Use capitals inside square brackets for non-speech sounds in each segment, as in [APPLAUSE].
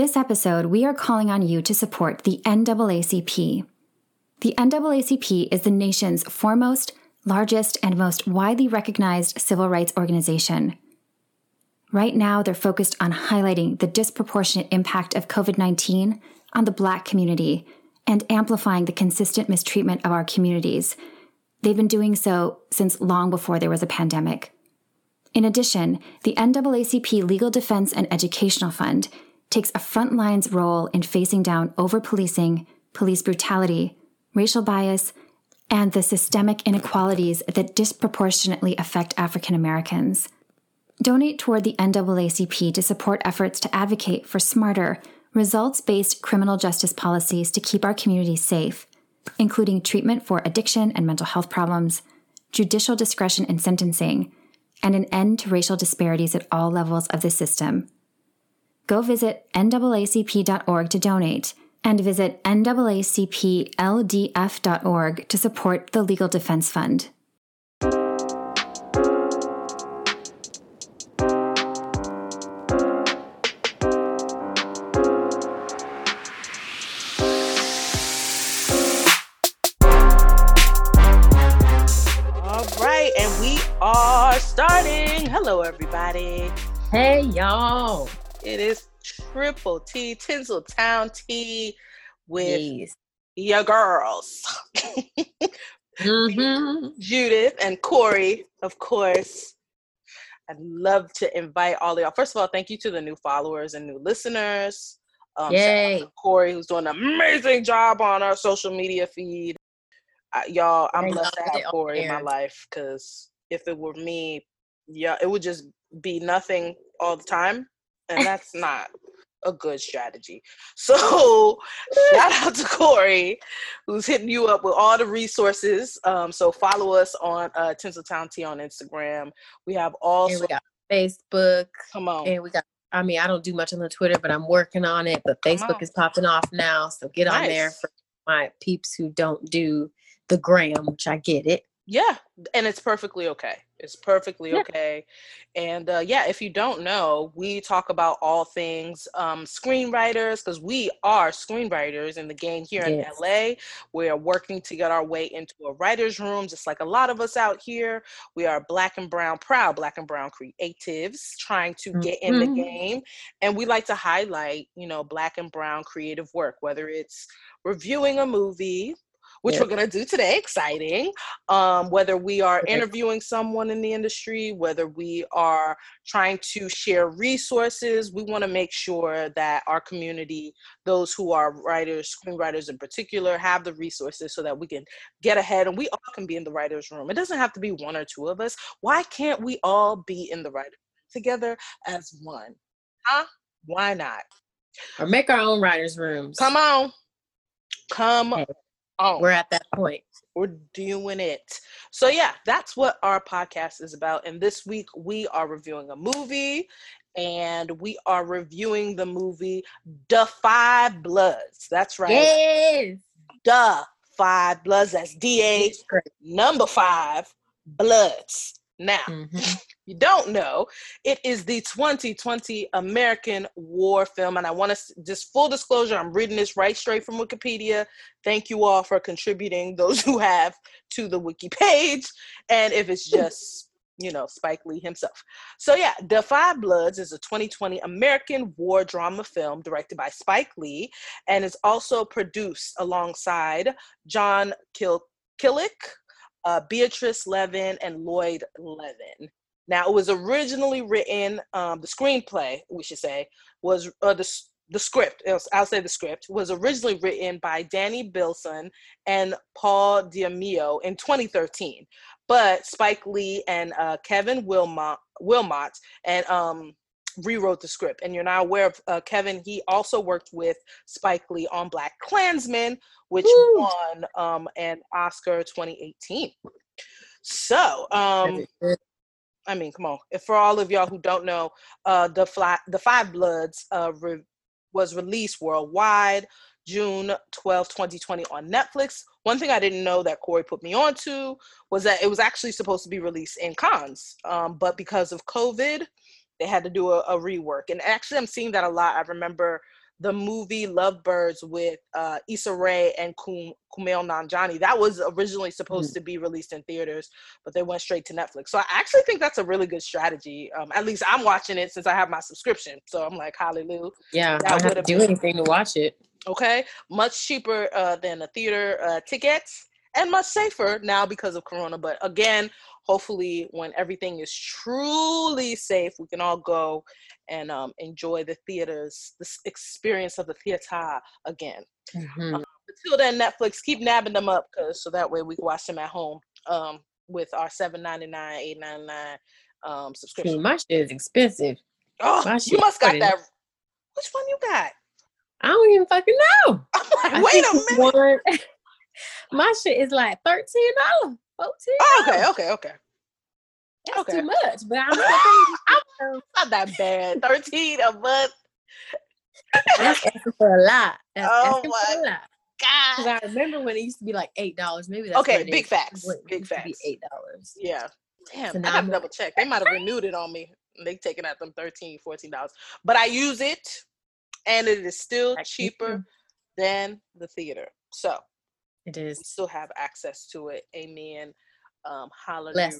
This episode, we are calling on you to support the NAACP. The NAACP is the nation's foremost, largest, and most widely recognized civil rights organization. Right now, they're focused on highlighting the disproportionate impact of COVID 19 on the Black community and amplifying the consistent mistreatment of our communities. They've been doing so since long before there was a pandemic. In addition, the NAACP Legal Defense and Educational Fund takes a front lines role in facing down over policing, police brutality, racial bias, and the systemic inequalities that disproportionately affect African Americans. Donate toward the NAACP to support efforts to advocate for smarter, results based criminal justice policies to keep our communities safe, including treatment for addiction and mental health problems, judicial discretion in sentencing, and an end to racial disparities at all levels of the system go visit NAACP.org to donate and visit NAACPLDF.org to support the Legal Defense Fund. All right, and we are starting. Hello, everybody. Hey, y'all. It is triple T, Tinseltown Tea with Yes. your girls. Mm-hmm. [LAUGHS] Judith and Corey, of course. I'd love to invite all of y'all. First of all, thank you to the new followers and new listeners. Um, Yay. Corey, who's doing an amazing job on our social media feed. Uh, y'all, I'm blessed to have Corey in my life because if it were me, yeah, it would just be nothing all the time, and that's [LAUGHS] not a good strategy. [LAUGHS] So, shout out to Corey, who's hitting you up with all the resources. Um, so follow us on uh, Tinseltown Tea on Instagram. We have all. And we Facebook, come on, and we got. I mean, I don't do much on the Twitter, but I'm working on it. But Facebook is popping off now, so get on there for my peeps who don't do the gram, which I get it. Yeah, and it's perfectly okay. It's perfectly Yeah. okay. And uh, yeah, if you don't know, we talk about all things um, screenwriters because we are screenwriters in the game here in LA. We are working to get our way into a writer's room, just like a lot of us out here. We are black and brown, proud black and brown creatives trying to get in the Mhm. game. And we like to highlight, you know, black and brown creative work, whether it's reviewing a movie, which Yep. we're going to do today exciting um, whether we are interviewing someone in the industry whether we are trying to share resources we want to make sure that our community those who are writers screenwriters in particular have the resources so that we can get ahead and we all can be in the writers room. It doesn't have to be one or two of us. Why can't we all be in the writer together as one? Huh? Why not? Or make our own writers' rooms. come on. Come on We're at that point. we're doing it. So yeah, that's what our podcast is about. And this week we are reviewing a movie and we are reviewing the movie The Five Bloods. That's right. Yes. The Five Bloods. That's D A number five Bloods. Now, Mhm. You don't know, it is the 2020 American War film. And I want to just full disclosure, I'm reading this right straight from Wikipedia. Thank you all for contributing, [LAUGHS] those who have, to the wiki page. And if it's [LAUGHS] just, you know, Spike Lee himself. So, yeah, The Five Bloods is a 2020 American war drama film directed by Spike Lee and is also produced alongside John Kil- Kilik, uh, Beatrice Levin, and Lloyd Levin. Now, it was originally written, um, the screenplay, we should say, was uh, the, the script, was- I'll say the script, was originally written by Danny Bilson and Paul De Meo in 2013. But Spike Lee and uh, Kevin Willmott, Willmott and um, rewrote the script. And you're now aware of uh, Kevin, he also worked with Spike Lee on Black Klansman, which won um, an Oscar 2018. So, um. I mean, come on. If for all of y'all who don't know, uh, the fly, the Five Bloods uh, re- was released worldwide June 12, 2020 on Netflix. One thing I didn't know that Corey put me on to was that it was actually supposed to be released in Cannes, um, but because of COVID, they had to do a, a rework. And actually, I'm seeing that a lot. I remember the movie Lovebirds with uh, Issa Rae and Kum- Kumail Nanjiani. That was originally supposed mm. to be released in theaters, but they went straight to Netflix. So I actually think that's a really good strategy. Um, at least I'm watching it since I have my subscription. So I'm like, hallelujah. Yeah, I don't have to do been, anything to watch it. Okay, much cheaper uh, than a theater uh, tickets and much safer now because of Corona. But again, hopefully, when everything is truly safe, we can all go and um, enjoy the theaters, the experience of the theater again. Mm-hmm. Um, until then, Netflix keep nabbing them up, cause so that way we can watch them at home um, with our seven ninety nine, eight ninety nine um, subscription. my shit is expensive. Oh, you must got that. Which one you got? I don't even fucking know. [LAUGHS] Like, wait a minute. One, [LAUGHS] my shit is like thirteen dollars, fourteen. Oh, okay, okay, okay. That's okay. too much, but I'm, [LAUGHS] I'm not that bad. Thirteen a month. That's asking for a lot. That's oh my god! Because I remember when it used to be like eight dollars. Maybe that's okay. Big facts. Big facts. Eight dollars. Yeah. Damn. So I have to double check. They might have renewed it on me. They taking out them 13 dollars. But I use it, and it is still cheaper than the theater. So it is. We still have access to it. Amen. Um, hallelujah.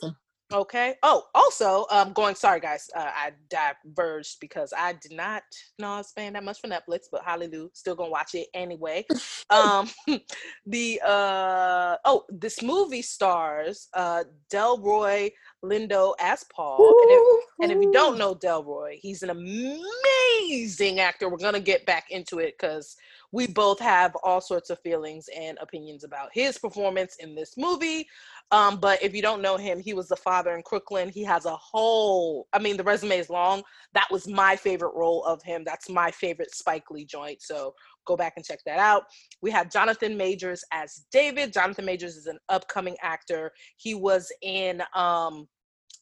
Okay. Oh, also, um, going. Sorry, guys. Uh, I diverged because I did not know I was paying that much for Netflix, but hallelujah, still gonna watch it anyway. [LAUGHS] um, [LAUGHS] the uh oh, this movie stars uh Delroy Lindo as Paul, and if, and if you don't know Delroy, he's an amazing actor. We're gonna get back into it because we both have all sorts of feelings and opinions about his performance in this movie. Um, but if you don't know him, he was the father in Crooklyn. He has a whole, I mean, the resume is long. That was my favorite role of him. That's my favorite Spike Lee joint. So go back and check that out. We have Jonathan Majors as David. Jonathan Majors is an upcoming actor. He was in um,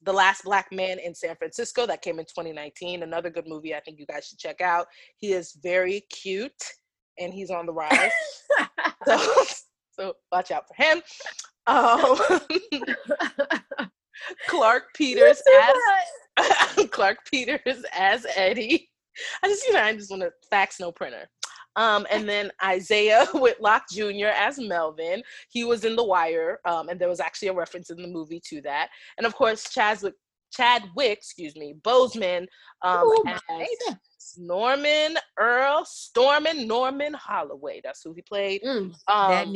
The Last Black Man in San Francisco that came in 2019. Another good movie I think you guys should check out. He is very cute and he's on the [LAUGHS] rise. so, [LAUGHS] so watch out for him. Um, [LAUGHS] Clarke Peters as Clarke Peters as Eddie. I just, you know, I just want to fax no printer. Um, and then Isaiah Whitlock Jr. as Melvin. He was in The Wire, um, and there was actually a reference in the movie to that. And of course, Chadwick, Chadwick, excuse me, Boseman um, Ooh, as Norman Earl Stormin Norman Holloway. That's who he played. Mm, um,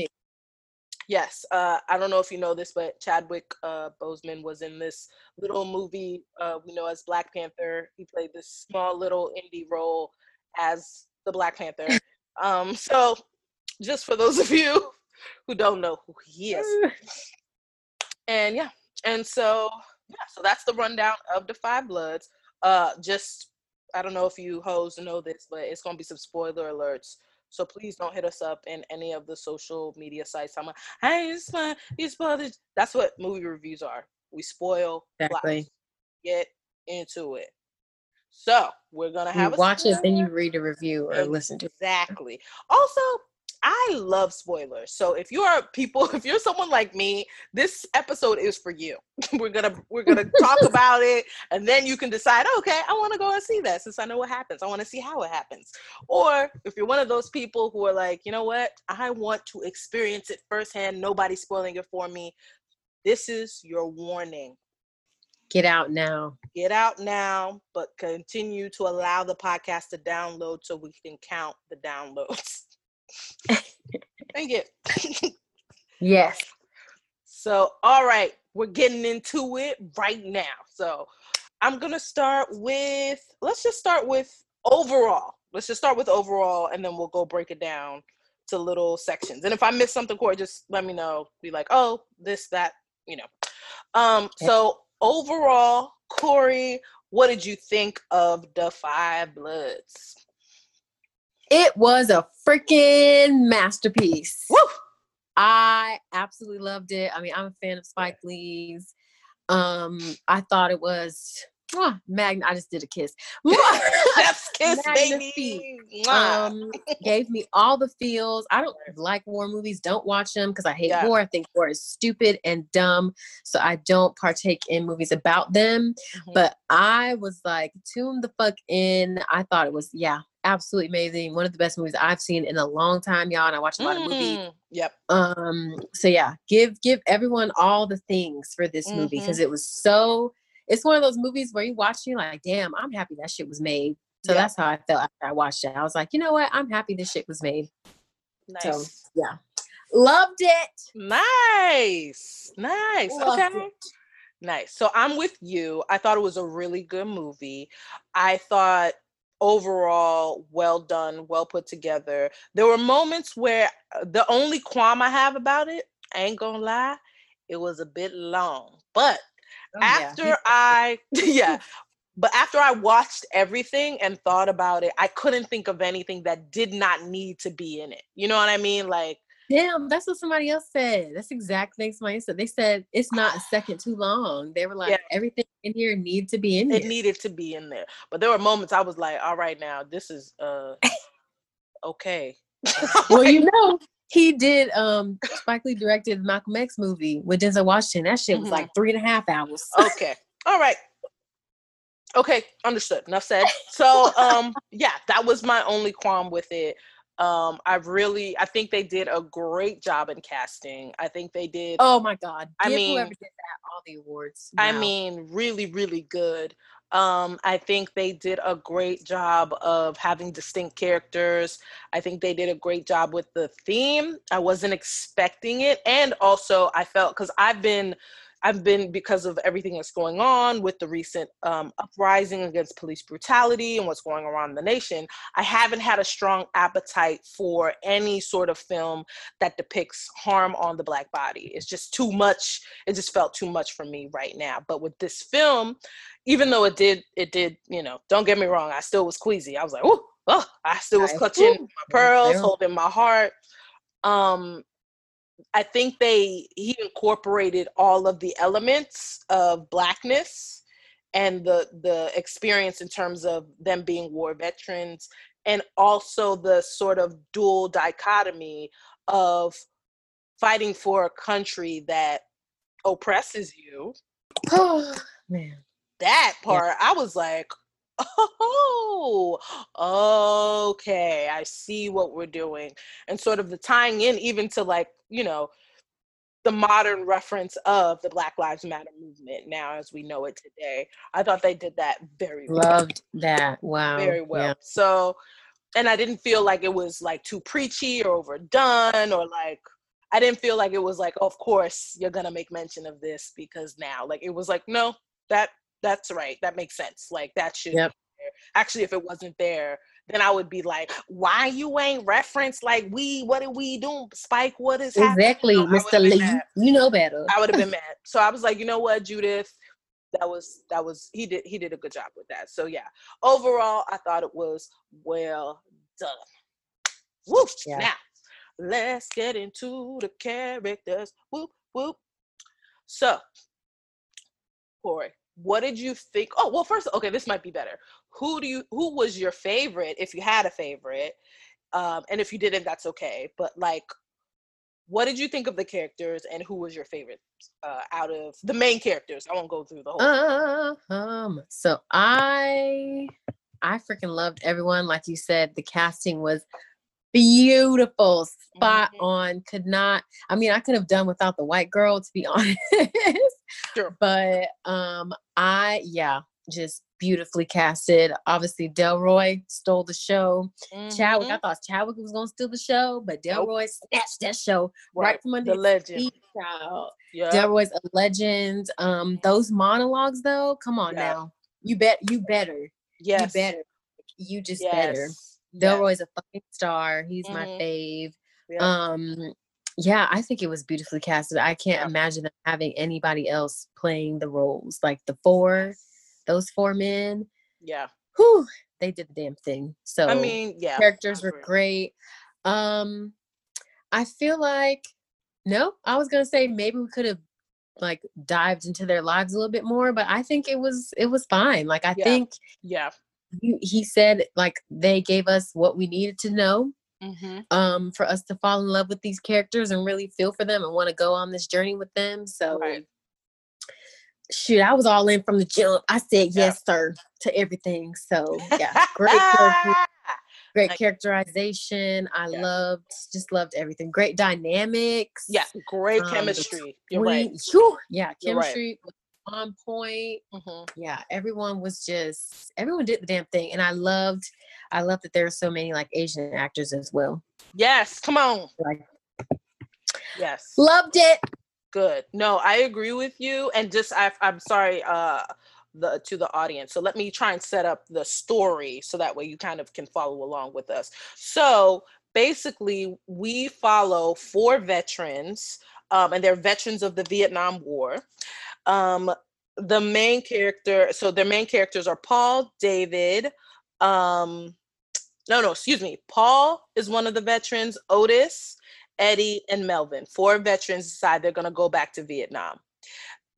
Yes, uh, I don't know if you know this, but Chadwick uh, Boseman was in this little movie uh, we know as Black Panther. He played this small little indie role as the Black Panther. [LAUGHS] Um, so, just for those of you who don't know who he is, [LAUGHS] and yeah, and so yeah, so that's the rundown of the Five Bloods. Uh, just I don't know if you hoes know this, but it's gonna be some spoiler alerts so please don't hit us up in any of the social media sites. I'm like, hey, it's my, you spoiled it. That's what movie reviews are. We spoil. Exactly. Get into it. So we're gonna have you watch it, then you read a review or listen to. Exactly. Also, I love spoilers. So if you are people, [LAUGHS] if you're someone like me, this episode is for you. [LAUGHS] we're gonna we're gonna talk [LAUGHS] about it, and then you can decide. Okay, I want to go and see that since I know what happens. I want to see how it happens. Or if you're one of those people who are like, you know what, I want to experience it firsthand. Nobody spoiling it for me. This is your warning. Get out now. Get out now, but continue to allow the podcast to download so we can count the downloads. Thank you. [LAUGHS] yes. So, all right, we're getting into it right now. So, I'm going to start with, let's just start with overall. Let's just start with overall and then we'll go break it down to little sections. And if I miss something, Corey, just let me know. Be like, oh, this, that, you know. Um, so overall, Corey, what did you think of the Five Bloods? It was a freaking masterpiece. Woo! I absolutely loved it. I mean, I'm a fan of Spike Lee's. Um, I thought it was Mwah, Magna, I just did a kiss. Chef's [LAUGHS] kiss, baby. Um, [LAUGHS] gave me all the feels. I don't like war movies. Don't watch them because I hate yeah. war. I think war is stupid and dumb. So I don't partake in movies about them. Mm-hmm. But I was like tuned the fuck in. I thought it was, yeah, absolutely amazing. One of the best movies I've seen in a long time, y'all. And I watch a lot mm, of movies. Yep. Um. So yeah, give give everyone all the things for this movie because mm-hmm. it was so. It's one of those movies where you watch, you like, damn, I'm happy that shit was made. So that's how I felt after I watched it. I was like, you know what? I'm happy this shit was made. Nice. So yeah, loved it. Nice, nice. Loved okay. It. Nice. So I'm with you. I thought it was a really good movie. I thought overall well done, well put together. There were moments where uh, the only qualm I have about it, I ain't gonna lie, it was a bit long. But oh, after [LAUGHS] [LAUGHS] yeah. I [LAUGHS] yeah, but after I watched everything and thought about it, I couldn't think of anything that did not need to be in it. You know what I mean? Like Damn, that's what somebody else said. That's exact thing somebody said. They said it's not a second too long. They were like, yeah. everything in here needs to be in there. It needed to be in there. But there were moments I was like, all right, now this is uh okay. [LAUGHS] well, you know, he did um Spike Lee directed Malcolm X movie with Denzel Washington. That shit was mm-hmm. like three and a half hours. okay. All right. Okay, understood. Enough said. So um yeah, that was my only qualm with it. Um, I really, I think they did a great job in casting. I think they did. Oh my God! Give I mean, whoever did that all the awards. Wow. I mean, really, really good. Um, I think they did a great job of having distinct characters. I think they did a great job with the theme. I wasn't expecting it, and also I felt because I've been I've been because of everything that's going on with the recent um, uprising against police brutality and what's going around the nation. I haven't had a strong appetite for any sort of film that depicts harm on the black body. It's just too much. It just felt too much for me right now. But with this film, even though it did, it did, you know, don't get me wrong, I still was queasy. I was like, oh, oh I still was clutching my pearls, holding my heart. Um, I think they he incorporated all of the elements of blackness and the the experience in terms of them being war veterans and also the sort of dual dichotomy of fighting for a country that oppresses you. Oh [SIGHS] man. That part yeah. I was like, oh, okay, I see what we're doing. And sort of the tying in even to like, you know, the modern reference of the Black Lives Matter movement now as we know it today. I thought they did that very loved well. that. Wow. Very well. Yeah. So and I didn't feel like it was like too preachy or overdone or like I didn't feel like it was like, oh, of course you're gonna make mention of this because now. Like it was like, no, that that's right. That makes sense. Like that should yep. Actually, if it wasn't there, then I would be like, why you ain't referenced like we, what are we doing? Spike, what is happening? exactly, Mr. Lee? You know better. I would have been [LAUGHS] mad. So I was like, you know what, Judith? That was that was he did he did a good job with that. So yeah. Overall, I thought it was well done. Whoop. Yeah. Now let's get into the characters. Whoop whoop. So Corey, what did you think? Oh, well, first, okay, this might be better. Who do you who was your favorite if you had a favorite? Um, and if you didn't, that's okay. But like, what did you think of the characters and who was your favorite uh, out of the main characters? I won't go through the whole. Uh, um, so I I freaking loved everyone. Like you said, the casting was beautiful, spot mm-hmm. on. Could not. I mean, I could have done without the white girl, to be [LAUGHS] honest. Sure. But um, I yeah, just beautifully casted. Obviously, Delroy stole the show. Mm-hmm. Chadwick, I thought Chadwick was gonna steal the show, but Delroy nope. snatched that show right, right from under the legend. Feet, yeah. Delroy's a legend. Um, those monologues though, come on yeah. now. You bet you better. Yes. You better. You just yes. better. Delroy's a fucking star. He's mm-hmm. my fave. Um, yeah, I think it was beautifully casted. I can't imagine them having anybody else playing the roles. Like the four, those four men. Yeah. Whew, they did the damn thing. So I mean, yeah. Characters were great. Um I feel like no, I was gonna say maybe we could have like dived into their lives a little bit more, but I think it was it was fine. Like I yeah. think yeah he, he said like they gave us what we needed to know mm-hmm. um, for us to fall in love with these characters and really feel for them and want to go on this journey with them. So, right. shoot, I was all in from the jump. I said yeah. yes, sir, to everything. So, [LAUGHS] yeah, great. Great characterization. I yeah. loved, just loved everything. Great dynamics. Yeah, great um, chemistry. You're right. Whew, yeah, chemistry right. On point. Mm-hmm. Yeah, everyone was just everyone did the damn thing, and I loved, I loved that there are so many like Asian actors as well. Yes, come on. Like, yes, loved it. Good. No, I agree with you, and just I, I'm sorry. uh the to the audience. So let me try and set up the story so that way you kind of can follow along with us. So basically, we follow four veterans, um, and they're veterans of the Vietnam War. Um, the main character, so their main characters are Paul, David. Um, no, no, excuse me. Paul is one of the veterans. Otis, Eddie, and Melvin. Four veterans decide they're going to go back to Vietnam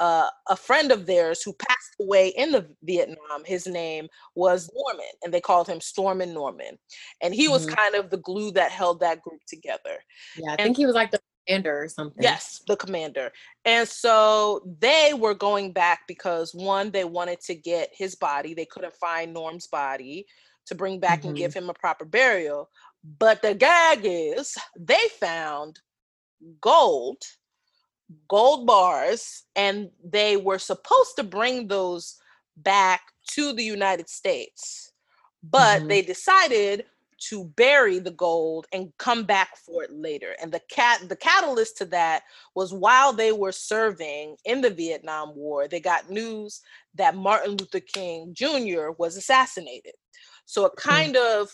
uh, a friend of theirs who passed away in the Vietnam. His name was Norman, and they called him Stormin' Norman. And he was mm-hmm. kind of the glue that held that group together. Yeah, I and, think he was like the commander or something. Yes, the commander. And so they were going back because one, they wanted to get his body. They couldn't find Norm's body to bring back mm-hmm. and give him a proper burial. But the gag is they found gold gold bars and they were supposed to bring those back to the United States. But mm-hmm. they decided to bury the gold and come back for it later. And the cat the catalyst to that was while they were serving in the Vietnam War, they got news that Martin Luther King Jr. was assassinated. So it mm. kind of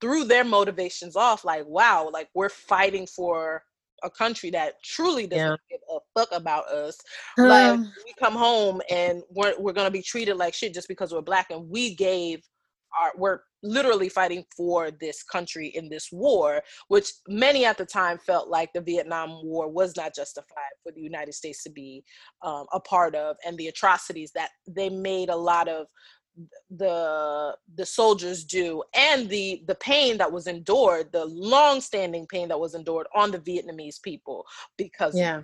threw their motivations off like wow, like we're fighting for a country that truly doesn't yeah. give a fuck about us. Like we come home and we're we're gonna be treated like shit just because we're black and we gave our we're literally fighting for this country in this war, which many at the time felt like the Vietnam War was not justified for the United States to be um, a part of, and the atrocities that they made a lot of the the soldiers do and the the pain that was endured the long standing pain that was endured on the vietnamese people because yeah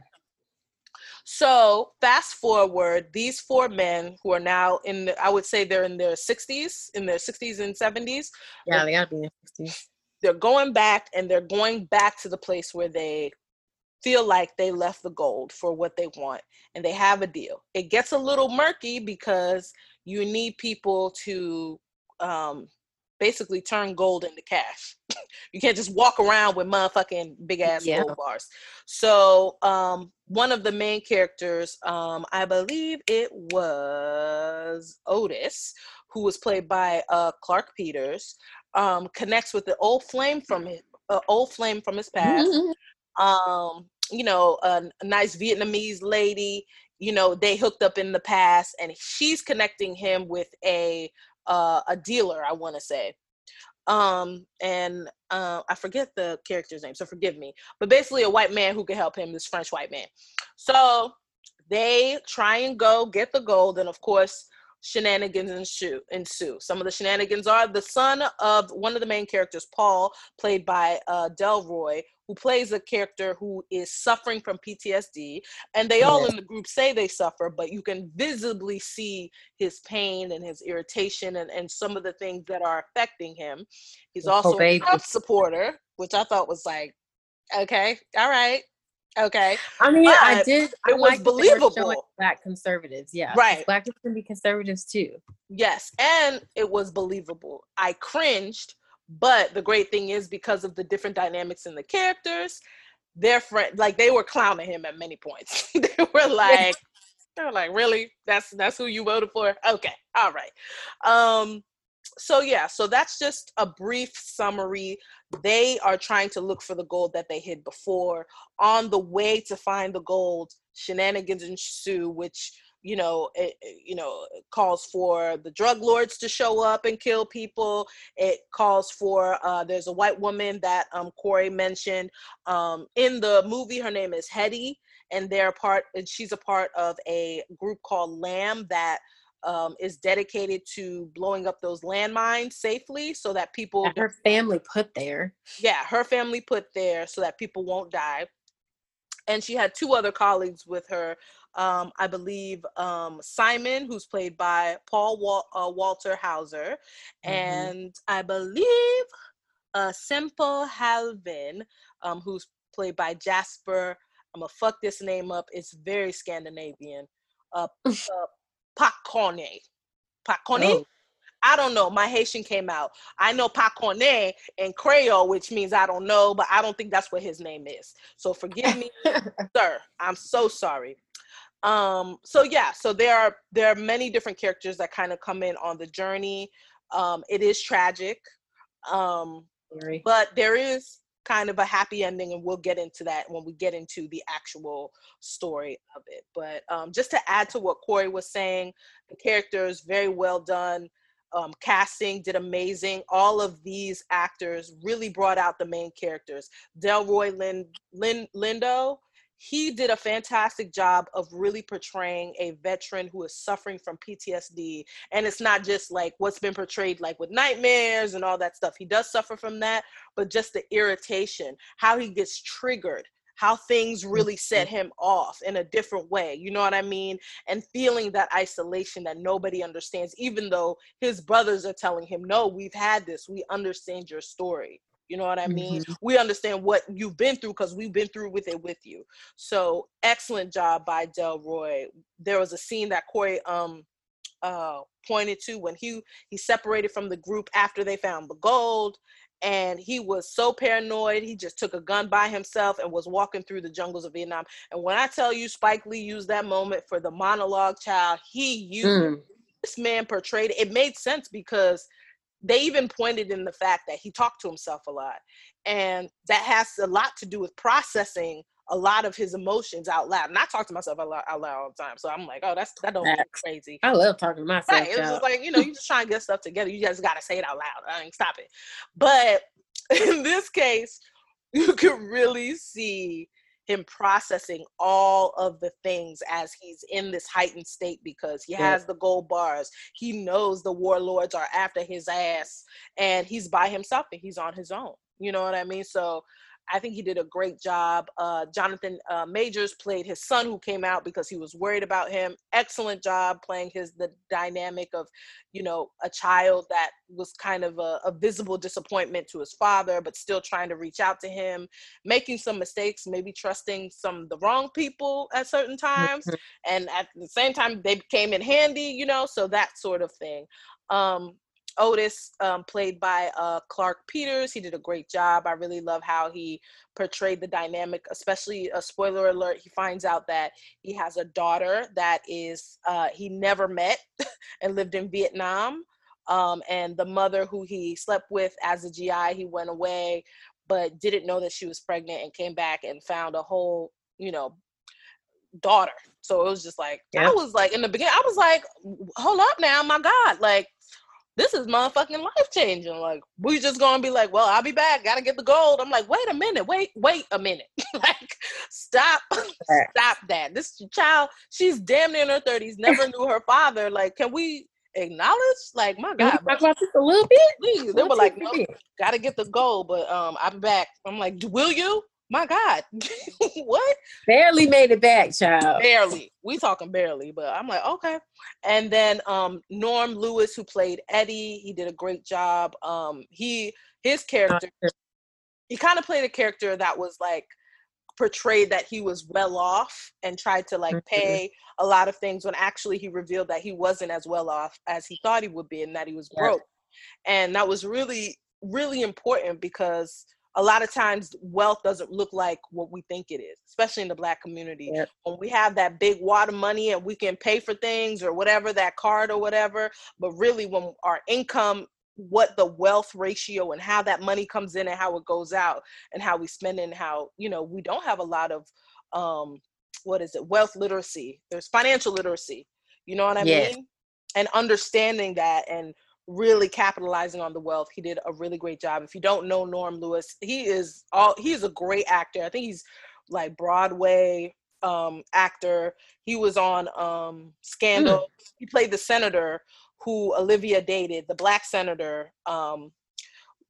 so fast forward these four men who are now in the, i would say they're in their 60s in their 60s and 70s yeah they gotta be in their 60s they're going back and they're going back to the place where they feel like they left the gold for what they want and they have a deal it gets a little murky because you need people to um, basically turn gold into cash. [LAUGHS] you can't just walk around with motherfucking big ass yeah. gold bars. So um, one of the main characters, um, I believe it was Otis, who was played by uh, Clarke Peters, um, connects with the old flame from his uh, old flame from his past. um, you know, a, a nice Vietnamese lady you know they hooked up in the past and she's connecting him with a uh, a dealer i want to say um and uh, i forget the character's name so forgive me but basically a white man who can help him this french white man so they try and go get the gold and of course shenanigans ensue, ensue. Some of the shenanigans are the son of one of the main characters, Paul, played by uh, Delroy, who plays a character who is suffering from PTSD. And they all in the group say they suffer, but you can visibly see his pain and his irritation and, and some of the things that are affecting him. He's also a Trump supporter, which I thought was like, okay, all right, Okay. I mean, but I did. I it was believable. Black conservatives, yeah. Right. Black people can be conservatives too. Yes, and it was believable. I cringed, but the great thing is because of the different dynamics in the characters, their friend, like they were clowning him at many points. [LAUGHS] they were like, they were like, really? That's that's who you voted for? Okay, all right. Um, so yeah, so that's just a brief summary. They are trying to look for the gold that they hid before. On the way to find the gold, shenanigans ensue, which you know, it, you know, calls for the drug lords to show up and kill people. It calls for uh, there's a white woman that um, Corey mentioned um, in the movie. Her name is Hedy, and they're part. And she's a part of a group called Lamb that um, is dedicated to blowing up those landmines safely so that people that her family put there yeah her family put there so that people won't die and she had two other colleagues with her um, i believe um, simon who's played by paul Wal- uh, walter hauser mm-hmm. and i believe uh, Semple Halvin, um, who's played by Jasper. I'm gonna fuck this name up. It's very Scandinavian. Uh, [LAUGHS] uh Pakone. Pakone? Oh. I don't know. My Haitian came out. I know Pakone in Creole, which means I don't know, but I don't think that's what his name is. So forgive me, [LAUGHS] sir. I'm so sorry. Um, so yeah, so there are there are many different characters that kind of come in on the journey. Um, it is tragic. Um, but there is kind of a happy ending and we'll get into that when we get into the actual story of it but um, just to add to what corey was saying the characters very well done um, casting did amazing. All of these actors really brought out the main characters. Delroy Lind, Lind, Lindo, he did a fantastic job of really portraying a veteran who is suffering from PTSD. And it's not just like what's been portrayed like with nightmares and all that stuff. He does suffer from that, but just the irritation, how he gets triggered how things really set mm-hmm. him off in a different way. You know what I mean? And feeling that isolation that nobody understands, even though his brothers are telling him, no, we've had this, we understand your story. You know what I mean? Mm-hmm. We understand what you've been through because we've been through with it with you. So excellent job by Delroy. There was a scene that Corey um uh pointed to when he he separated from the group after they found the gold and he was so paranoid he just took a gun by himself and was walking through the jungles of vietnam and when i tell you spike lee used that moment for the monologue child he used mm. this man portrayed it. it made sense because they even pointed in the fact that he talked to himself a lot and that has a lot to do with processing a lot of his emotions out loud. And I talk to myself a lot out loud all the time. So I'm like, oh, that's that don't look crazy. I love talking to myself. Right. It's just like, you know, you just try and get stuff together. You just gotta say it out loud. I mean, stop it. But [LAUGHS] in this case, you could really see him processing all of the things as he's in this heightened state because he has the gold bars. He knows the warlords are after his ass and he's by himself and he's on his own. You know what I mean? So I think he did a great job. Uh, Jonathan uh, Majors played his son who came out because he was worried about him. Excellent job playing his the dynamic of, you know, a child that was kind of a, a visible disappointment to his father, but still trying to reach out to him, making some mistakes, maybe trusting some the wrong people at certain times, mm-hmm. and at the same time they came in handy, you know, so that sort of thing. Um, Otis, um, played by uh, Clarke Peters, he did a great job. I really love how he portrayed the dynamic, especially a spoiler alert. He finds out that he has a daughter that is uh, he never met [LAUGHS] and lived in Vietnam. Um, and the mother who he slept with as a GI, he went away, but didn't know that she was pregnant and came back and found a whole, you know, daughter. So it was just like yeah. I was like in the beginning, I was like, hold up now, my God, like this is motherfucking life changing. Like, we just gonna be like, well, I'll be back, gotta get the gold. I'm like, wait a minute, wait, wait a minute. [LAUGHS] like, stop, [LAUGHS] stop that. This child, she's damn near in her 30s, never knew her father. Like, can we acknowledge? Like, my God. Talk about this a little bit? Please. They were like, no, gotta get the gold, but um, I'll be back. I'm like, will you? My God, [LAUGHS] what? Barely made it back, child. Barely. We talking barely, but I'm like, okay. And then um Norm Lewis, who played Eddie, he did a great job. Um, he his character, [LAUGHS] he kind of played a character that was like portrayed that he was well off and tried to like mm-hmm. pay a lot of things when actually he revealed that he wasn't as well off as he thought he would be and that he was broke. And that was really, really important because a lot of times wealth doesn't look like what we think it is, especially in the black community. Yep. When we have that big wad of money and we can pay for things or whatever, that card or whatever, but really when our income, what the wealth ratio and how that money comes in and how it goes out and how we spend it and how, you know, we don't have a lot of um what is it, wealth literacy. There's financial literacy. You know what I yes. mean? And understanding that and really capitalizing on the wealth. He did a really great job. If you don't know Norm Lewis, he is all he's a great actor. I think he's like Broadway um actor. He was on um Scandal. Mm. He played the senator who Olivia dated, the black senator um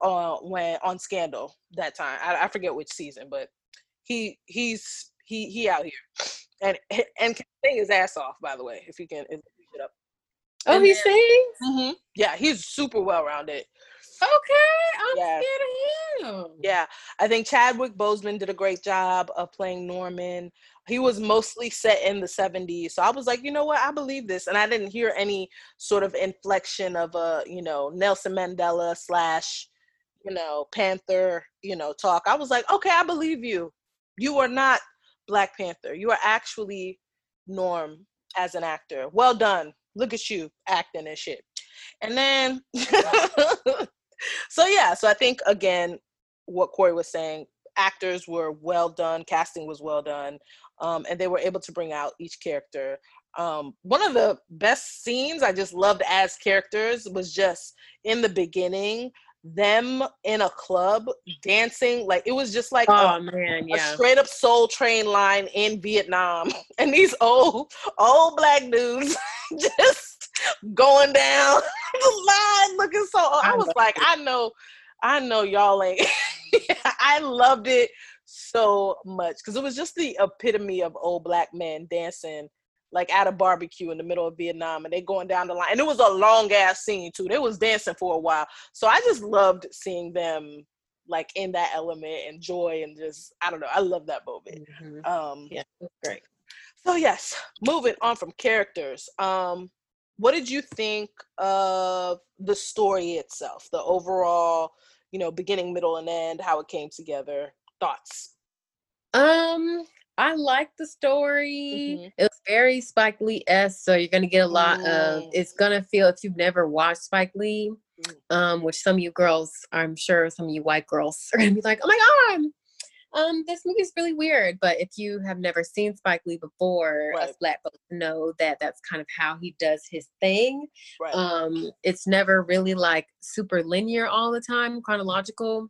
uh when on Scandal that time. I, I forget which season, but he he's he he out here. And and can sing his ass off, by the way, if you can if Oh, and he then, sings. Mm-hmm, yeah, he's super well rounded. Okay, I'm yeah. scared of him. Yeah, I think Chadwick Boseman did a great job of playing Norman. He was mostly set in the 70s. So I was like, you know what? I believe this. And I didn't hear any sort of inflection of a, you know, Nelson Mandela slash, you know, Panther, you know, talk. I was like, okay, I believe you. You are not Black Panther. You are actually Norm as an actor. Well done. Look at you acting and shit. And then, [LAUGHS] so yeah, so I think again, what Corey was saying, actors were well done, casting was well done, um, and they were able to bring out each character. Um, one of the best scenes I just loved as characters was just in the beginning them in a club dancing like it was just like oh a, man yeah. a straight up soul train line in vietnam [LAUGHS] and these old old black dudes [LAUGHS] just going down [LAUGHS] the line looking so i was like it. i know i know y'all ain't i loved it so much because it was just the epitome of old black men dancing like at a barbecue in the middle of Vietnam and they going down the line. And it was a long ass scene too. They was dancing for a while. So I just loved seeing them like in that element and joy and just I don't know. I love that moment. Mm-hmm. Um yeah, great. So yes, moving on from characters. Um what did you think of the story itself? The overall, you know, beginning, middle, and end, how it came together. Thoughts? Um, I like the story. Mm-hmm. It was very Spike Lee s, so you're gonna get a lot mm. of. It's gonna feel if you've never watched Spike Lee, mm. um, which some of you girls, I'm sure some of you white girls are gonna be like, oh my god, um, this movie's really weird. But if you have never seen Spike Lee before, right. us black folks know that that's kind of how he does his thing. Right. Um, it's never really like super linear all the time, chronological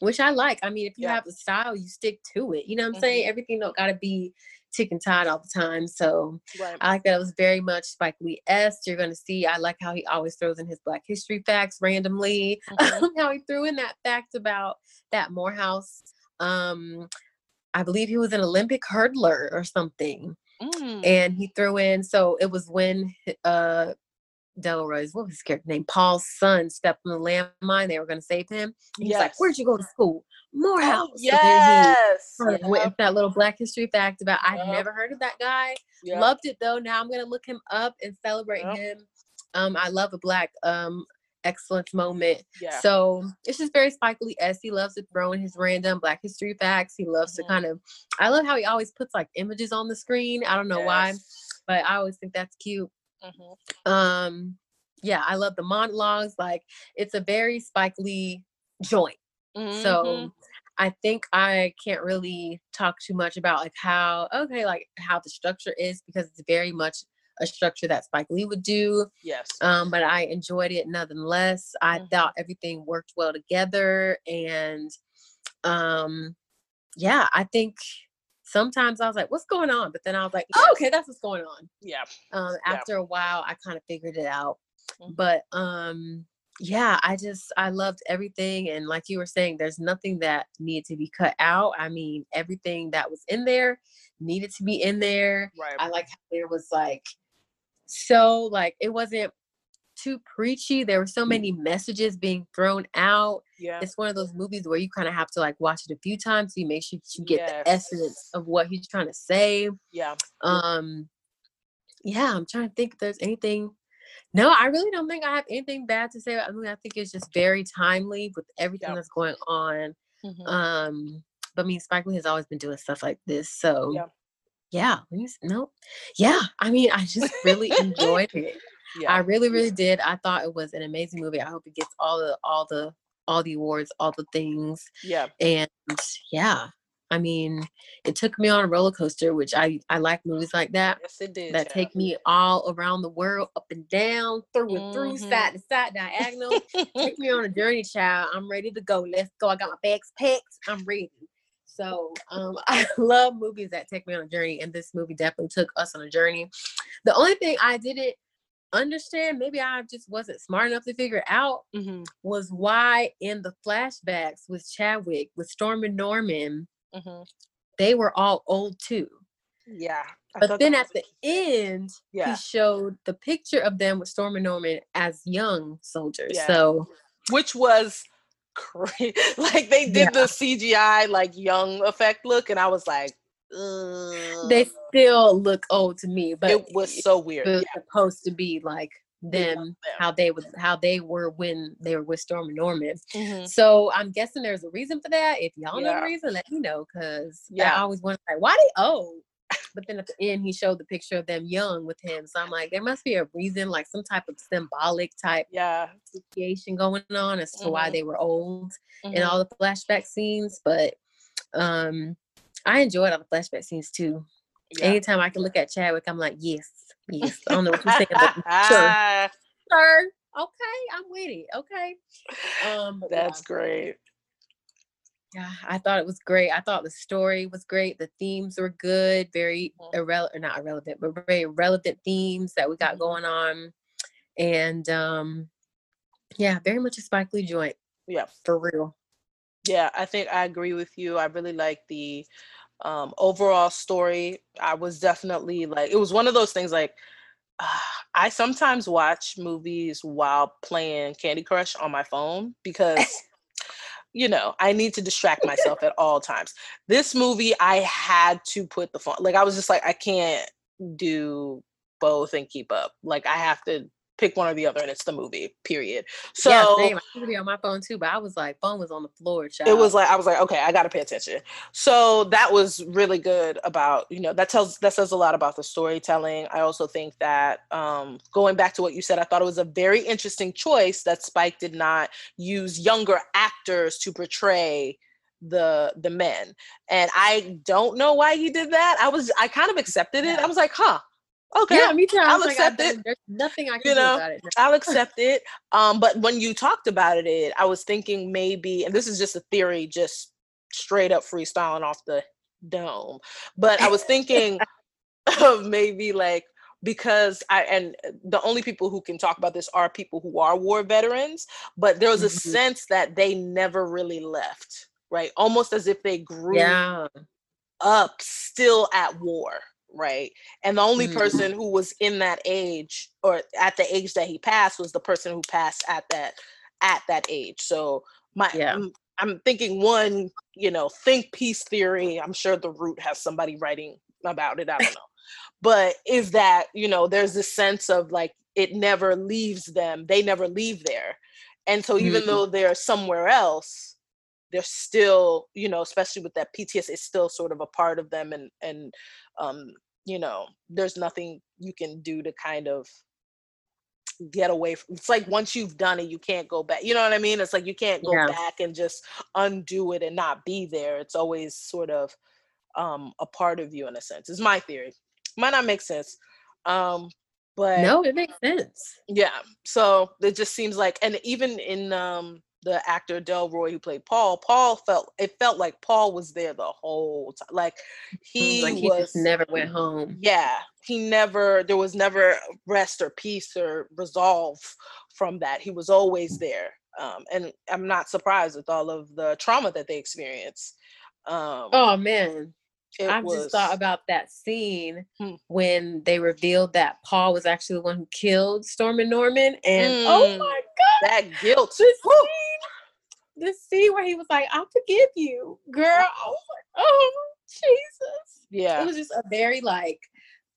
which I like. I mean, if you yeah. have a style, you stick to it. You know what I'm mm-hmm. saying? Everything don't gotta be tick and tied all the time. So right. I like that it was very much Spike Lee s. You're gonna see. I like how he always throws in his Black History facts randomly. [LAUGHS] Mm-hmm. how he threw in that fact about that Morehouse. Um, I believe he was an Olympic hurdler or something. Mm. And he threw in, so it was when uh Delroy's what was his character name? Paul's son stepped on the landmine. They were going to save him. He's yes. like, "Where'd you go to school? Morehouse." Oh, yes. So yep. went that little Black History fact about. I'd never heard of that guy. Yep. Loved it though. Now I'm going to look him up and celebrate him. Um, I love a Black um excellence moment. Yeah. So it's just very Spike Lee s. He loves to throw in his random Black History facts. He loves mm-hmm. to kind of. I love how he always puts like images on the screen. I don't know yes. why, but I always think that's cute. Mm-hmm. Um, yeah, I love the monologues. Like it's a very Spike Lee joint. Mm-hmm. So I think I can't really talk too much about like how okay, like how the structure is because it's very much a structure that Spike Lee would do. Yes. Um, but I enjoyed it nonetheless. I mm-hmm. thought everything worked well together and um yeah, I think sometimes I was like, what's going on? But then I was like, oh, okay, that's what's going on. Yeah. Um, after yeah. a while, I kind of figured it out. Mm-hmm. But um, yeah, I just I loved everything. And like you were saying, there's nothing that needed to be cut out. I mean, everything that was in there needed to be in there. Right. I like how there was like so like it wasn't too preachy. There were so mm. many messages being thrown out. Yeah. It's one of those movies where you kind of have to like watch it a few times so you make sure you get yes. the essence of what he's trying to say. Yeah. Um yeah, I'm trying to think if there's anything. No, I really don't think I have anything bad to say. I mean, I think it's just very timely with everything that's going on. Mm-hmm. Um, but I mean, Spike Lee has always been doing stuff like this, so yeah, yeah. No, yeah. I mean, I just really [LAUGHS] enjoyed it. Yeah. I really, really did. I thought it was an amazing movie. I hope it gets all the all the all the awards, all the things. Yeah. And yeah, I mean, it took me on a roller coaster, which I I like movies like that. Yes, it did. That take me all around the world, up and down, through and through, mm-hmm. side to side, diagonal. take me on a [LAUGHS] journey, child. I'm ready to go. Let's go. I got my bags packed. I'm ready. So um, [LAUGHS] I love movies that take me on a journey, and this movie definitely took us on a journey. The only thing I didn't understand, maybe I just wasn't smart enough to figure out, mm-hmm. was why in the flashbacks with Chadwick, with Stormin' Norman, mm-hmm. they were all old too. Yeah. I but then at the end, yeah. he showed the picture of them with Stormin' Norman as young soldiers. Yeah. So which was crazy. [LAUGHS] like they did yeah. the CGI like young effect look, and I was like, Ugh. they still look old to me, but it was so weird. It was yeah. supposed to be like them how they was how they were when they were with Stormin' Norman. Mm-hmm. So I'm guessing there's a reason for that. If y'all yeah. know the reason, let me know because yeah, I always wonder like why they old. But then at the end, he showed the picture of them young with him. So I'm like, there must be a reason, like some type of symbolic type yeah situation going on as to mm-hmm. why they were old mm-hmm. in all the flashback scenes. But um I enjoyed all the flashback scenes too. Yeah. Anytime I can look at Chadwick, I'm like, yes, yes. I don't know what you're saying, but [LAUGHS] sure, sir. Okay, I'm with it. Okay. Um, That's yeah. great. Yeah, I thought it was great. I thought the story was great. The themes were good, very mm-hmm. irrelevant, not irrelevant, but very relevant themes that we got mm-hmm. going on. And um, yeah, very much a Spike Lee joint. Yeah, for real. Yeah, I think I agree with you. I really like the um, overall story. I was definitely like, it was one of those things like, uh, [SIGHS] I sometimes watch movies while playing Candy Crush on my phone because, [LAUGHS] you know, I need to distract myself at all times. This movie, I had to put the phone, like, I was just like, I can't do both and keep up. Like, I have to pick one or the other and it's the movie period. So yeah, same. I be on my phone too but i was like phone was on the floor child. it was like i was like okay i gotta pay attention. So that was really good about you know that tells that says a lot about the storytelling. I also think that um going back to what you said i thought it was a very interesting choice that spike did not use younger actors to portray the the men. And i don't know why he did that. I was i kind of accepted it. I was like huh okay yeah me too I will accept like, it there's nothing i can you know, do about it i'll accept it um but when you talked about it i was thinking maybe and this is just a theory just straight up freestyling off the dome but i was thinking [LAUGHS] of maybe like because I and the only people who can talk about this are people who are war veterans, but there was a mm-hmm. sense that they never really left, right? Almost as if they grew yeah. up still at war, right? And the only mm-hmm. person who was in that age or at the age that he passed was the person who passed at that at that age. So my yeah. I'm, I'm thinking one, you know, think piece theory. I'm sure the root has somebody writing about it. I don't know. but is that, you know, there's this sense of like it never leaves them. They never leave there. And so even mm-hmm. though they're somewhere else, they're still, you know, especially with that PTS, it's still sort of a part of them and and um, you know, there's nothing you can do to kind of get away from it's like once you've done it you can't go back you know what i mean? It's like you can't go yeah. back and just undo it and not be there. It's always sort of um a part of you in a sense. Is my theory. Might not make sense um but no it makes sense. Yeah so it just seems like and even in um the actor Delroy who played Paul, Paul felt it felt like Paul was there the whole time. Like he, like he was never went home. Yeah. He never there was never rest or peace or resolve from that. He was always there. Um, and I'm not surprised with all of the trauma that they experienced. Um, oh man. I was... just thought about that scene hmm. when they revealed that Paul was actually the one who killed Stormin' Norman, and mm, oh my god, that guilt! The the scene where he was like, "I forgive you, girl." I was like, "Oh Jesus!" Yeah, it was just a very like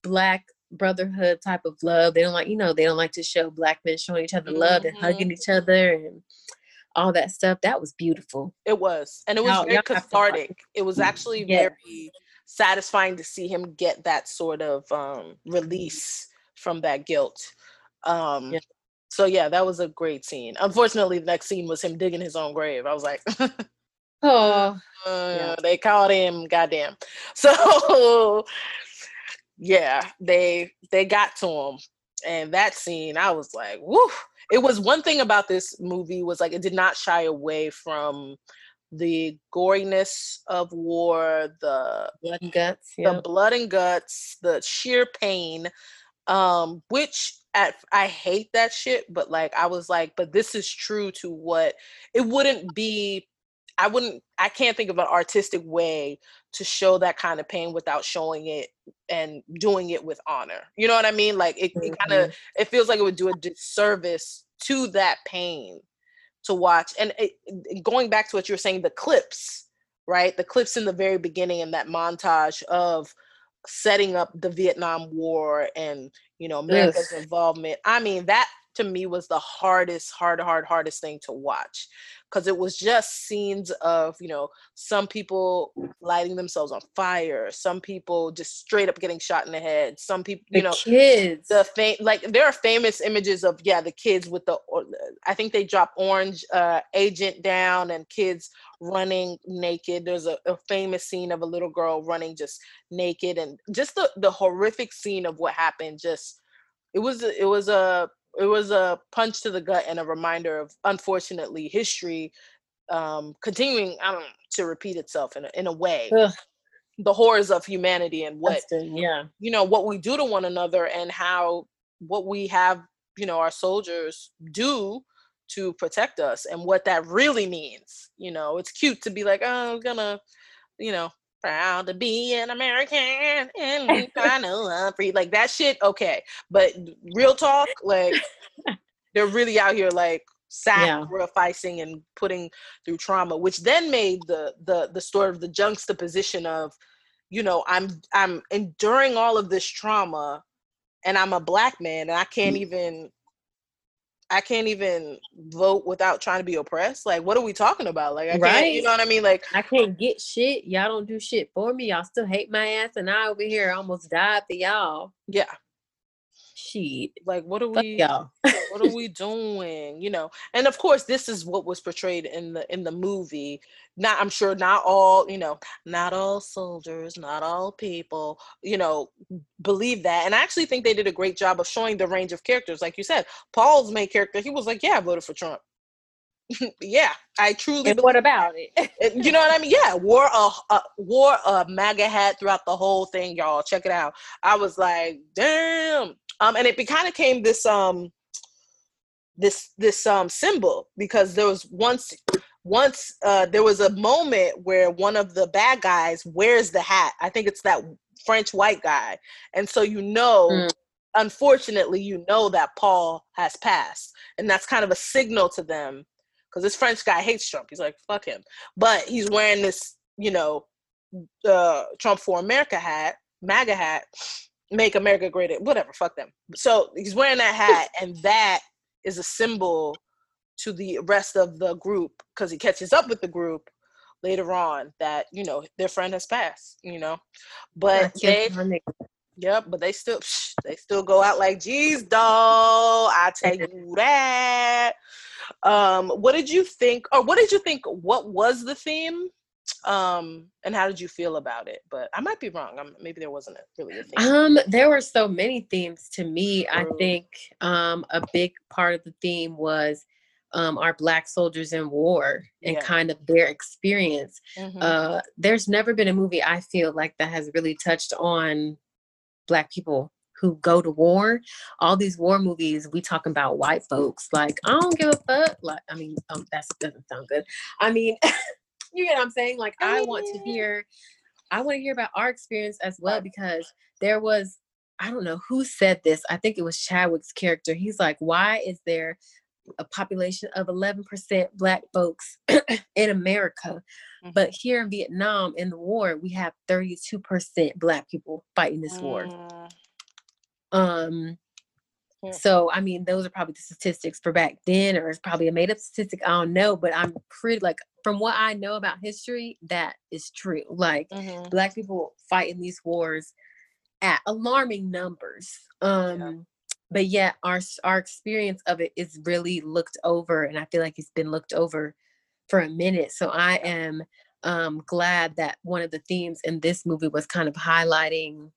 black brotherhood type of love. They don't like, you know, they don't like to show black men showing each other love mm-hmm. and hugging each other and all that stuff. That was beautiful. It was. And it was very cathartic. It was actually very satisfying to see him get that sort of um, release from that guilt. Um, yeah. So yeah, that was a great scene. Unfortunately, the next scene was him digging his own grave. I was like, [LAUGHS] oh, uh, yeah. they called him. Goddamn. [LAUGHS] So yeah, they they got to him, and that scene, I was like, woo. It was one thing about this movie was like it did not shy away from the goriness of war, the blood and guts, the blood and guts, the sheer pain, um, which at I hate that shit, but like I was like, but this is true to what it wouldn't be. I wouldn't. I can't think of an artistic way to show that kind of pain without showing it and doing it with honor. You know what I mean? Like it, mm-hmm. it kind of it feels like it would do a disservice to that pain to watch. And it, going back to what you were saying, the clips, right? The clips in the very beginning and that montage of setting up the Vietnam War and you know America's yes. involvement. I mean, that to me was the hardest, hard, hard, hardest thing to watch because it was just scenes of you know some people lighting themselves on fire some people just straight up getting shot in the head some people you the know kids. the fam- like there are famous images of yeah the kids with the i think they drop orange uh, agent down and kids running naked. There's a, a famous scene of a little girl running just naked and just the the horrific scene of what happened just it was it was a it was a punch to the gut and a reminder of unfortunately history um continuing I don't to repeat itself in a, in a way. Ugh. the horrors of humanity and what yeah. you know what we do to one another and how what we have you know our soldiers do to protect us and what that really means you know? It's cute to be like oh i'm gonna you know proud to be an American and we [LAUGHS] kind of love free. Like that shit, okay. But real talk, like they're really out here like sacrificing yeah. and putting through trauma, which then made the the the story of the juxtaposition of, you know, I'm I'm enduring all of this trauma and I'm a black man and I can't mm. even I can't even vote without trying to be oppressed. Like, what are we talking about? Like, I right. can't, you know what I mean? Like, I can't get shit. Y'all don't do shit for me. Y'all still hate my ass, and I over here almost died for y'all. Yeah, shit. Like, what are we? Y'all. what are [LAUGHS] we doing? You know, and of course, this is what was portrayed in the in the movie. Not, I'm sure, not all. You know, not all soldiers, not all people. You know, believe that. And I actually think they did a great job of showing the range of characters. Like you said, Paul's main character, he was like, "Yeah, I voted for Trump." [LAUGHS] yeah, I truly. And what about [LAUGHS] it? you know what I mean? Yeah, wore a, a wore a MAGA hat throughout the whole thing, y'all. Check it out. I was like, damn, um, and it kind of came this um this this um symbol because there was once once uh there was a moment where one of the bad guys wears the hat. I think it's that french white guy. And so you know mm. unfortunately you know that paul has passed. And that's kind of a signal to them because this french guy hates trump. He's like fuck him. But he's wearing this you know uh trump for america hat maga hat make America great whatever, fuck them. So he's wearing that hat, and that is a symbol to the rest of the group because he catches up with the group later on that you know their friend has passed, you know. But they, yep, but they still they still go out like, geez, doll I tell [LAUGHS] you that. Um, what did you think, or what did you think? What was the theme? um and how did you feel about it but i might be wrong um, maybe there wasn't really a theme um there were so many themes to me i think um a big part of the theme was um our black soldiers in war and yeah. kind of their experience mm-hmm. uh there's never been a movie i feel like that has really touched on black people who go to war. All these war movies, we talking about white folks. Like, I don't give a fuck. Like, I mean, um, that doesn't sound good. I mean, [LAUGHS] you get what I'm saying? Like I want to hear, I want to hear about our experience as well because there was, I don't know who said this. I think it was Chadwick's character. He's like, why is there a population of 11% black folks [COUGHS] in America, mm-hmm. but here in Vietnam in the war, we have 32% black people fighting this war. Mm. Um, so, I mean, those are probably the statistics for back then, or it's probably a made up statistic. I don't know, but I'm pretty like from what I know about history, that is true. Like mm-hmm. black people fight in these wars at alarming numbers. Um, yeah. But yet our our experience of it is really looked over, and I feel like it's been looked over for a minute. So I am um glad that one of the themes in this movie was kind of highlighting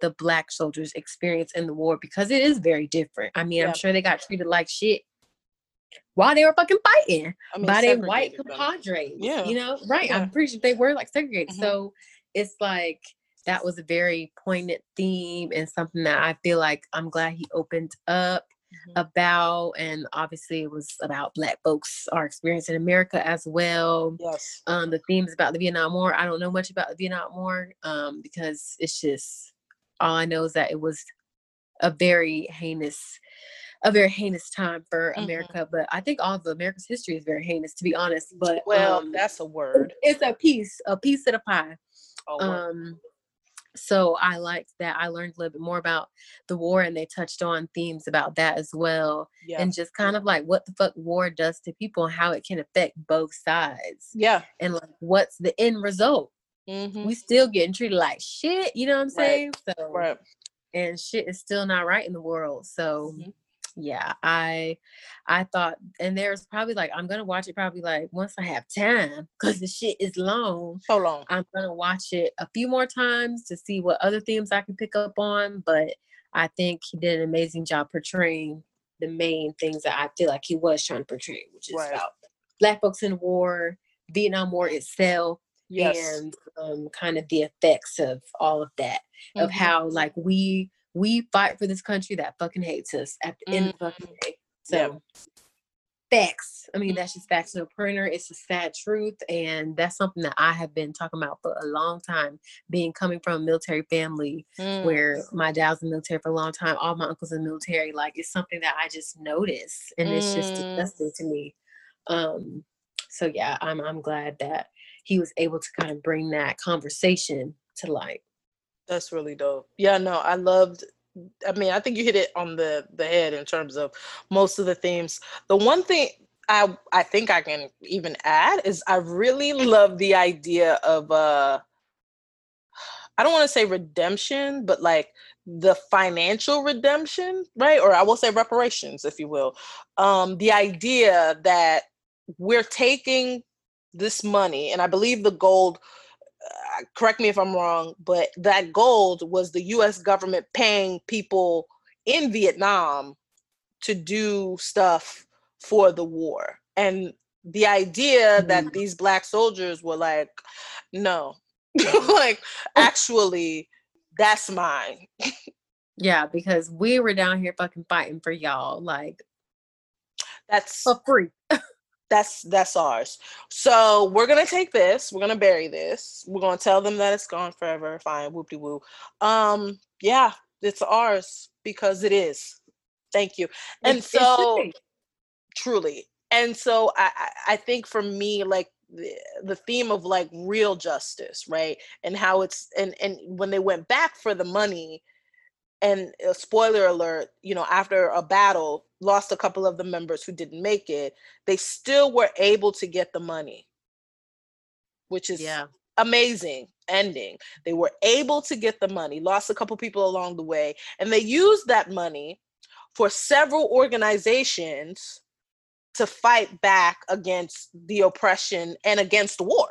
the black soldiers experience in the war because it is very different. I mean, yeah. I'm sure they got treated like shit while they were fucking fighting I mean, by their white compadres. Yeah. You know, right. Yeah. I'm pretty sure they were like segregated. Mm-hmm. So it's like that was a very poignant theme and something that I feel like I'm glad he opened up mm-hmm. about. And obviously it was about black folks, our experience in America as well. Yes. Um, the themes about the Vietnam War. I don't know much about the Vietnam War um, because it's just all I know is that it was a very heinous a very heinous time for mm-hmm. America. But I think all of America's history is very heinous, to be honest. But well, um, that's a word. It's a piece, a piece of the pie. Oh, um, so I liked that. I learned a little bit more about the war, and they touched on themes about that as well, yeah. and just kind of like what the fuck war does to people and how it can affect both sides. Yeah, and like what's the end result. Mm-hmm. We still getting treated like shit. You know what I'm saying? So, right. and shit is still not right in the world. So. Mm-hmm yeah i i thought and there's probably like i'm gonna watch it probably like once i have time because the shit is long so long i'm gonna watch it a few more times to see what other themes i can pick up on but i think he did an amazing job portraying the main things that i feel like he was trying to portray which is right. about black folks in war vietnam war itself yes. and um, kind of the effects of all of that mm-hmm. of how like we we fight for this country that fucking hates us at the end mm-hmm. of the fucking day. So facts. I mean, that's just facts to a printer. It's a sad truth. And that's something that I have been talking about for a long time, being coming from a military family mm. where my dad was in the military for a long time, all my uncles in the military. Like it's something that I just notice and mm. it's just mm. disgusting to me. Um, so yeah, I'm I'm glad that he was able to kind of bring that conversation to light. That's really dope. Yeah, no, I loved I mean, I think you hit it on the the head in terms of most of the themes. The one thing I I think I can even add is I really love the idea of uh I don't want to say redemption, but like the financial redemption, right? Or I will say reparations, if you will. Um, the idea that we're taking this money, and I believe the gold uh, correct me if I'm wrong, but that gold was the US government paying people in Vietnam to do stuff for the war. And the idea mm-hmm. that these black soldiers were like, no, [LAUGHS] like actually, that's mine. yeah, because we were down here fucking fighting for y'all. Like, that's for free. [LAUGHS] that's that's ours. So we're gonna take this. We're gonna bury this. We're gonna tell them that it's gone forever. Fine, whoop de woo. Um, yeah, it's ours because it is. Thank you. And it, so, it truly, and so I I think for me, like the, the theme of like real justice, right, and how it's and and when they went back for the money, and uh, spoiler alert, you know, after a battle, lost a couple of the members who didn't make it, they still were able to get the money, which is yeah. amazing ending. They were able to get the money, lost a couple people along the way, and they used that money for several organizations to fight back against the oppression and against war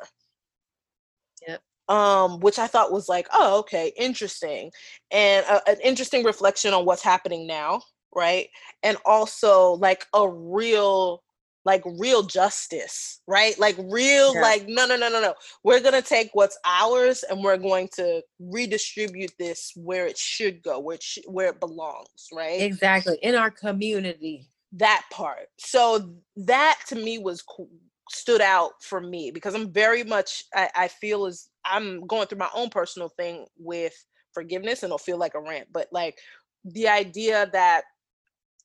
um, which I thought was like, oh, okay, interesting, and a, an interesting reflection on what's happening now, right? And also like a real, like real justice, right? Like real, yeah. like no, no, no, no, no. We're gonna take what's ours and we're going to redistribute this where it should go, where it sh- where it belongs, right? Exactly in our community. That part. So that to me was cool stood out for me because I'm very much I, I feel as I'm going through my own personal thing with forgiveness and it'll feel like a rant, but like the idea that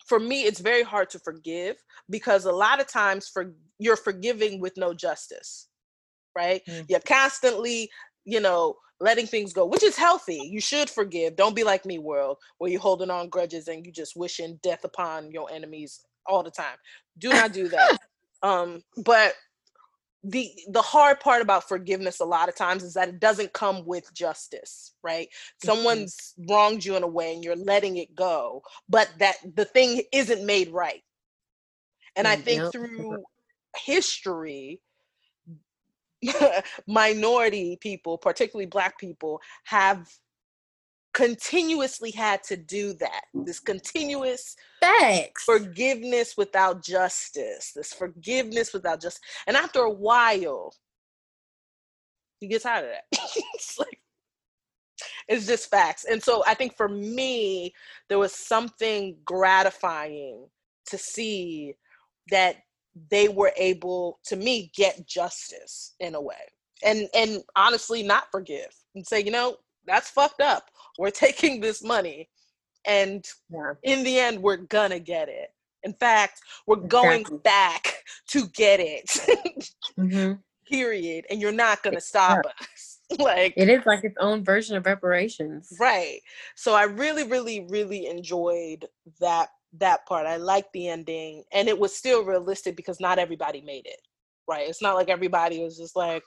for me it's very hard to forgive because a lot of times for you're forgiving with no justice right? Mm-hmm. you're constantly you know letting things go which is healthy. You should forgive. Don't be like me world where you're holding on grudges and you just wishing death upon your enemies all the time. Do not do that. [LAUGHS] Um but the the hard part about forgiveness a lot of times is that it doesn't come with justice right? Mm-hmm. someone's wronged you in a way and you're letting it go but that the thing isn't made right. And i think through [LAUGHS] history [LAUGHS] minority people particularly black people have continuously had to do that. This continuous Thanks. forgiveness without justice. This forgiveness without just and after a while, you get tired of that. [LAUGHS] it's like it's just facts. And so I think for me, there was something gratifying to see that they were able to me get justice in a way. And and honestly not forgive and say, you know, that's fucked up we're taking this money and Yeah. in the end we're gonna get it in fact we're going Exactly. back to get it Mhm. [LAUGHS] period and you're not gonna stop us [LAUGHS] like It is like its own version of reparations. right so i really really really enjoyed that that part i liked the ending and it was still realistic because not everybody made it right it's not like everybody was just like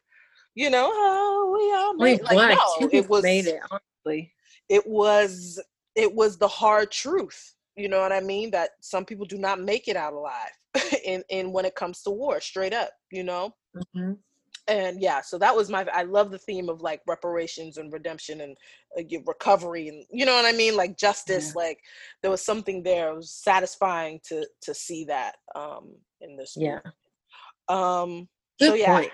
you know oh we all made like one, no it was made it, honestly. it was it was the hard truth you know what i mean that some people do not make it out alive [LAUGHS] in in when it comes to war straight up you know Mhm. and yeah so that was my i love the theme of like reparations and redemption and uh, recovery and you know what i mean like justice like there was something there it was satisfying to to see that um in this Yeah. movie. um Good so yeah point.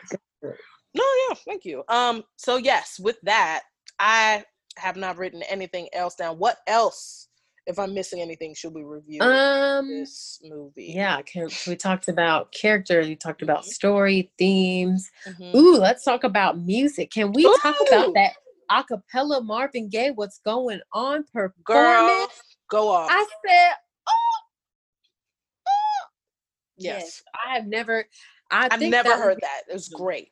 No yeah thank you um so yes with that i have not written anything else down what else if i'm missing anything should we review Um. this movie Yeah. Can, we talked about characters. We talked about Mhm. story themes. Mhm. Ooh, let's talk about music. Can we talk about that acapella Marvin Gaye? What's going on? Performance. girl go off I said, oh, oh. yes, I have never. I i've think never that heard that it was great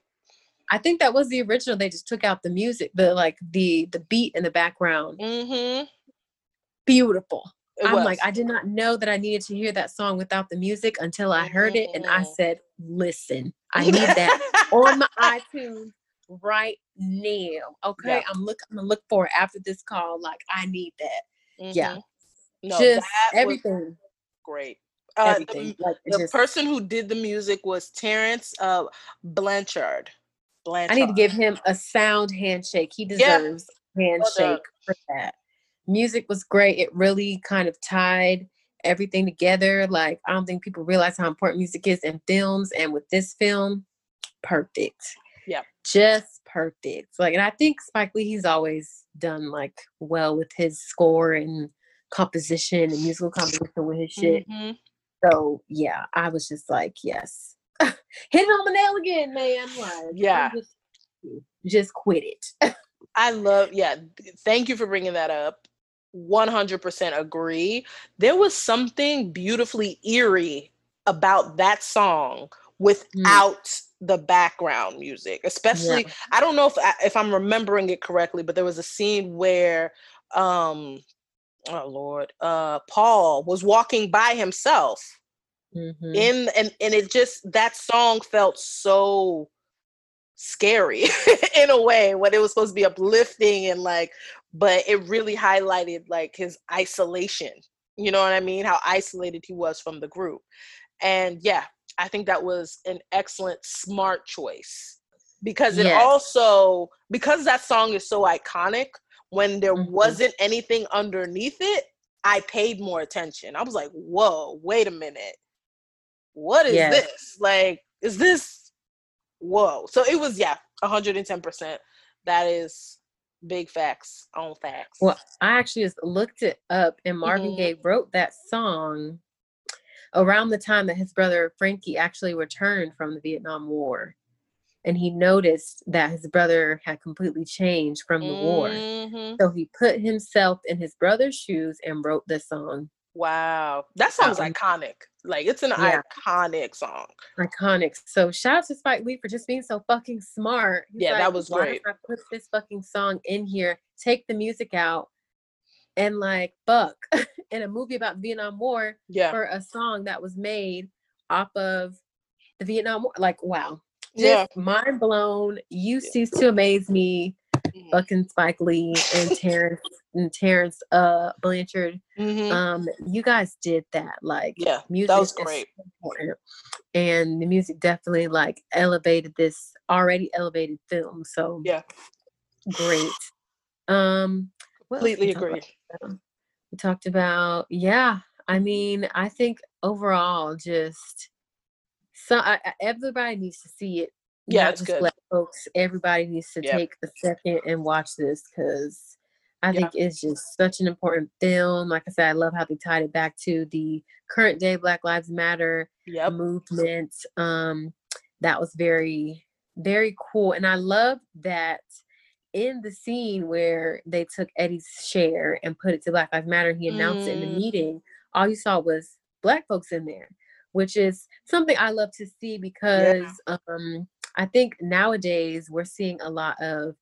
I think that was the original. They just took out the music, the like the the beat in the background. mm-hmm Beautiful. it I'm was. like, I did not know that I needed to hear that song without the music until I heard it, and I Mm. said, "Listen, I need [LAUGHS] that on my iTunes right now." Okay, Yeah. I'm look. I'm gonna look for it after this call. Like, I need that. Yeah. Mhm. no just everything, great uh, the- everything. like, the just. person who did the music was Terence uh, Blanchard. Blanchard. I need to give him a sound handshake. He deserves a handshake for that. Music was great. It really kind of tied everything together. Like I don't think people realize how important music is in films, and with this film, perfect. Yeah. just perfect. Like, and I think Spike Lee, he's always done like well with his score and composition and musical composition with his shit. Mhm. So yeah, I was just like, yes, [LAUGHS] hit it on the nail again, man. Like, Yeah. just, just quit it. [LAUGHS] I love, yeah. Thank you for bringing that up. 100% agree. There was something beautifully eerie about that song without the background music, especially. I don't know if I, if I'm remembering it correctly, but there was a scene where, um, oh Lord, uh, Paul was walking by himself Mhm. in and and it just that song felt so scary [LAUGHS] in a way when it was supposed to be uplifting and like but it really highlighted like his isolation you know what i mean how isolated he was from the group and yeah i think that was an excellent smart choice because it Yes. also because that song is so iconic when there Mhm. wasn't anything underneath it i paid more attention i was like whoa wait a minute what is Yes. this like is this whoa so it was yeah 110% that is big facts on facts Well, I actually just looked it up, and Marvin Mhm. Gaye wrote that song around the time that his brother Frankie actually returned from the Vietnam War. And he noticed that his brother had completely changed from the war. Mhm. So he put himself in his brother's shoes and wrote the song. wow that song's Um, iconic like it's an yeah. iconic song Iconic. So shout out to Spike Lee for just being so fucking smart. He's Yeah, that was "Why great." I put this fucking song in here, take the music out, and like fuck [LAUGHS] in a movie about Vietnam War yeah for a song that was made off of the Vietnam War. Like, wow. Just yeah mind blown. You cease to amaze me, Mhm. fucking Spike Lee and Terence and Terence uh Blanchard. Mhm. Um, you guys did that. Like yeah music was great. important. And the music definitely like elevated this already elevated film. So Yeah. great. Um what else did completely agree we talked about yeah i mean i think overall just so I, I- everybody needs to see it Yeah, it's good. black folks everybody needs to Yep. take a second and watch this because i Yeah. think it's just such an important film like i said i love how they tied it back to the current day black lives matter yep movement. Um, that was very, very cool. And I love that in the scene where they took Eddie's share and put it to Black Lives Matter, he announced mm. it in the mm. meeting. All you saw was black folks in there, which is something I love to see because yeah. um, I think nowadays we're seeing a lot of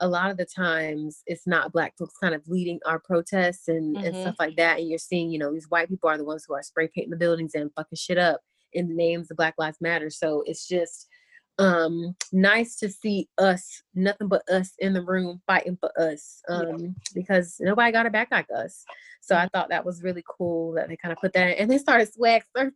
a lot of the times it's not black folks kind of leading our protests and, mm-hmm. and stuff like that. And you're seeing, you know, these white people are the ones who are spray painting the buildings and fucking shit up in the names of Black Lives Matter. So it's just um nice to see us nothing but us in the room fighting for us um yeah. because nobody got a back like us so i thought that was really cool that they kind of put that in. and they started swag surfing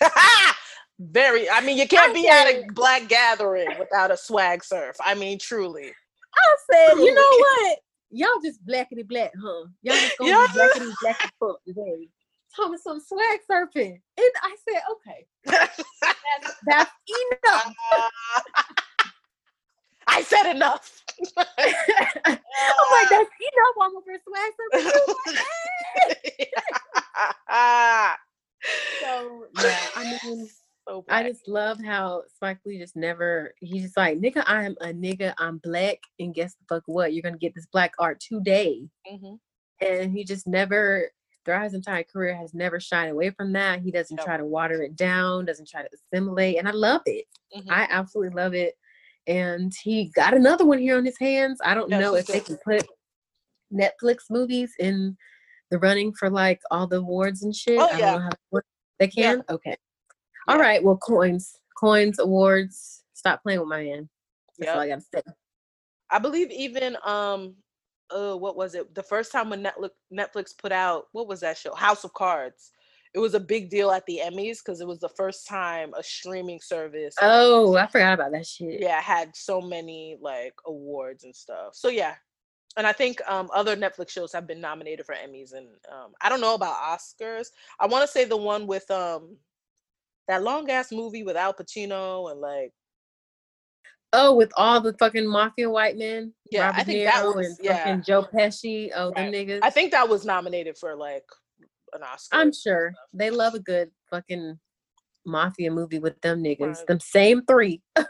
[LAUGHS] very i mean you [LAUGHS] can't be at a black gathering without a swag surf i mean truly i said you know what y'all just blackity black huh y'all just gonna yeah. be blackity black as fuck today talking some swag surfing. And I said, okay, that's, [LAUGHS] that's enough. [LAUGHS] I said enough. [LAUGHS] I'm like, that's enough. I'm over swag surfing. so yeah, I mean, so I just love how Spike Lee just never. He's just like, nigga, I am a nigga. I'm black, and guess the fuck what? You're gonna get this black art today. Mm-hmm. And he just never throughout his entire career has never shied away from that. He doesn't try to water it down, doesn't try to assimilate, and I love it. Mm-hmm. I absolutely love it. And he got another one here on his hands. I don't yes, know if they can put Netflix movies in the running for like all the awards and shit. Oh, yeah. they can? Yeah. Okay. Yeah. All right. Well, coins, coins, awards. Stop playing with my man. That's yep. all I gotta say. I believe even um uh what was it the first time when netflix netflix put out what was that show house of cards it was a big deal at the emmys because it was the first time a streaming service oh i forgot about that shit yeah had so many like awards and stuff so yeah and i think um other netflix shows have been nominated for emmys and um i don't know about oscars i want to say the one with um that long ass movie with al pacino and like Oh, with all the fucking mafia white men. Yeah, Robert I think that was and yeah. fucking Joe Pesci. Oh, right. the niggas. I think that was nominated for like an Oscar. I'm sure they love a good fucking mafia movie with them niggas. Right. Them same three. [LAUGHS]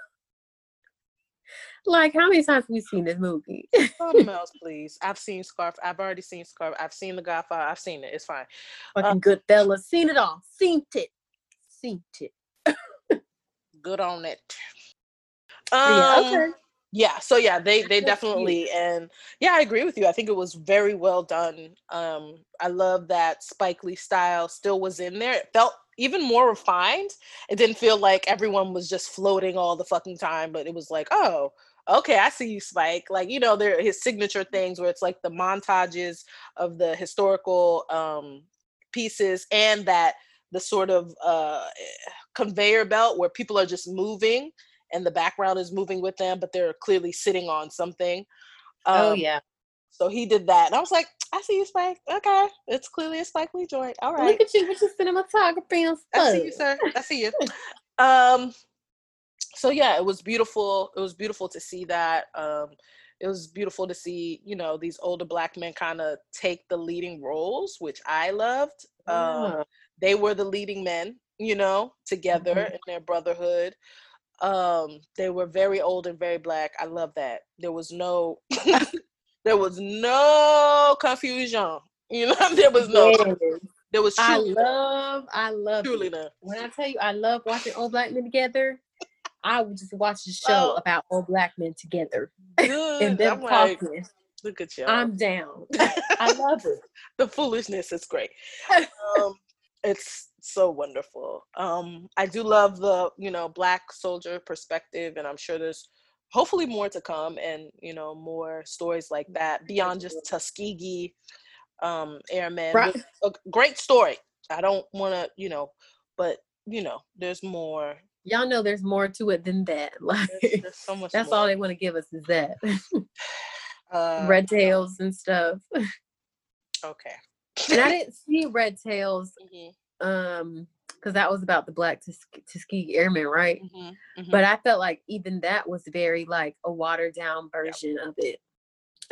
like how many times have we seen this movie? Something [LAUGHS] else, please. I've seen Scarf. I've already seen Scarf. I've seen The Godfather. I've seen it. It's fine. Fucking um, good fella. Seen it all. Seen it. Seen it. good on it. Um, yeah, okay. Yeah, so yeah, they they definitely and yeah, I agree with you. I think it was very well done. Um, I love that Spike Lee style still was in there. It felt even more refined. It didn't feel like everyone was just floating all the fucking time, but it was like, oh, okay, I see you, Spike. Like, you know, there his signature things where it's like the montages of the historical um pieces and that the sort of uh conveyor belt where people are just moving and the background is moving with them, but they're clearly sitting on something. Oh, um, oh yeah. So he did that, and I was like, I see you, Spike. Okay, it's clearly a Spike Lee joint. All right. Look at you with your cinematography and stuff. I see you, sir. I see you. [LAUGHS] um, so yeah, it was beautiful. It was beautiful to see that. Um, it was beautiful to see, you know, these older black men kind of take the leading roles, which I loved. Um. They were the leading men, you know, together mm-hmm. in their brotherhood. Um they were very old and very black. I love that. There was no [LAUGHS] [LAUGHS] there was no confusion you know [LAUGHS] there was no yes. there was truly i love i love truly when i tell you i love watching old black men together i would just watch the show oh. about old black men together and them I'm talking. Like, look at you i'm down. I love it. The foolishness is great. Um, it's so wonderful. Um, I do love the you know black soldier perspective, and I'm sure there's hopefully more to come, and you know more stories like that beyond just Tuskegee um, Airmen. Right. A great story. I don't want to you know, but you know there's more. Y'all know there's more to it than that. [LAUGHS] Like there's, there's so much. That's more. all they want to give us is that. [SIGHS] uh, [LAUGHS] red tails and stuff. [LAUGHS] Okay. And I [LAUGHS] didn't see Red Tails. Mm-hmm um because that was about the black Tuskegee Airmen, right? Mm-hmm, mm-hmm. But I felt like even that was very like a watered down version of it.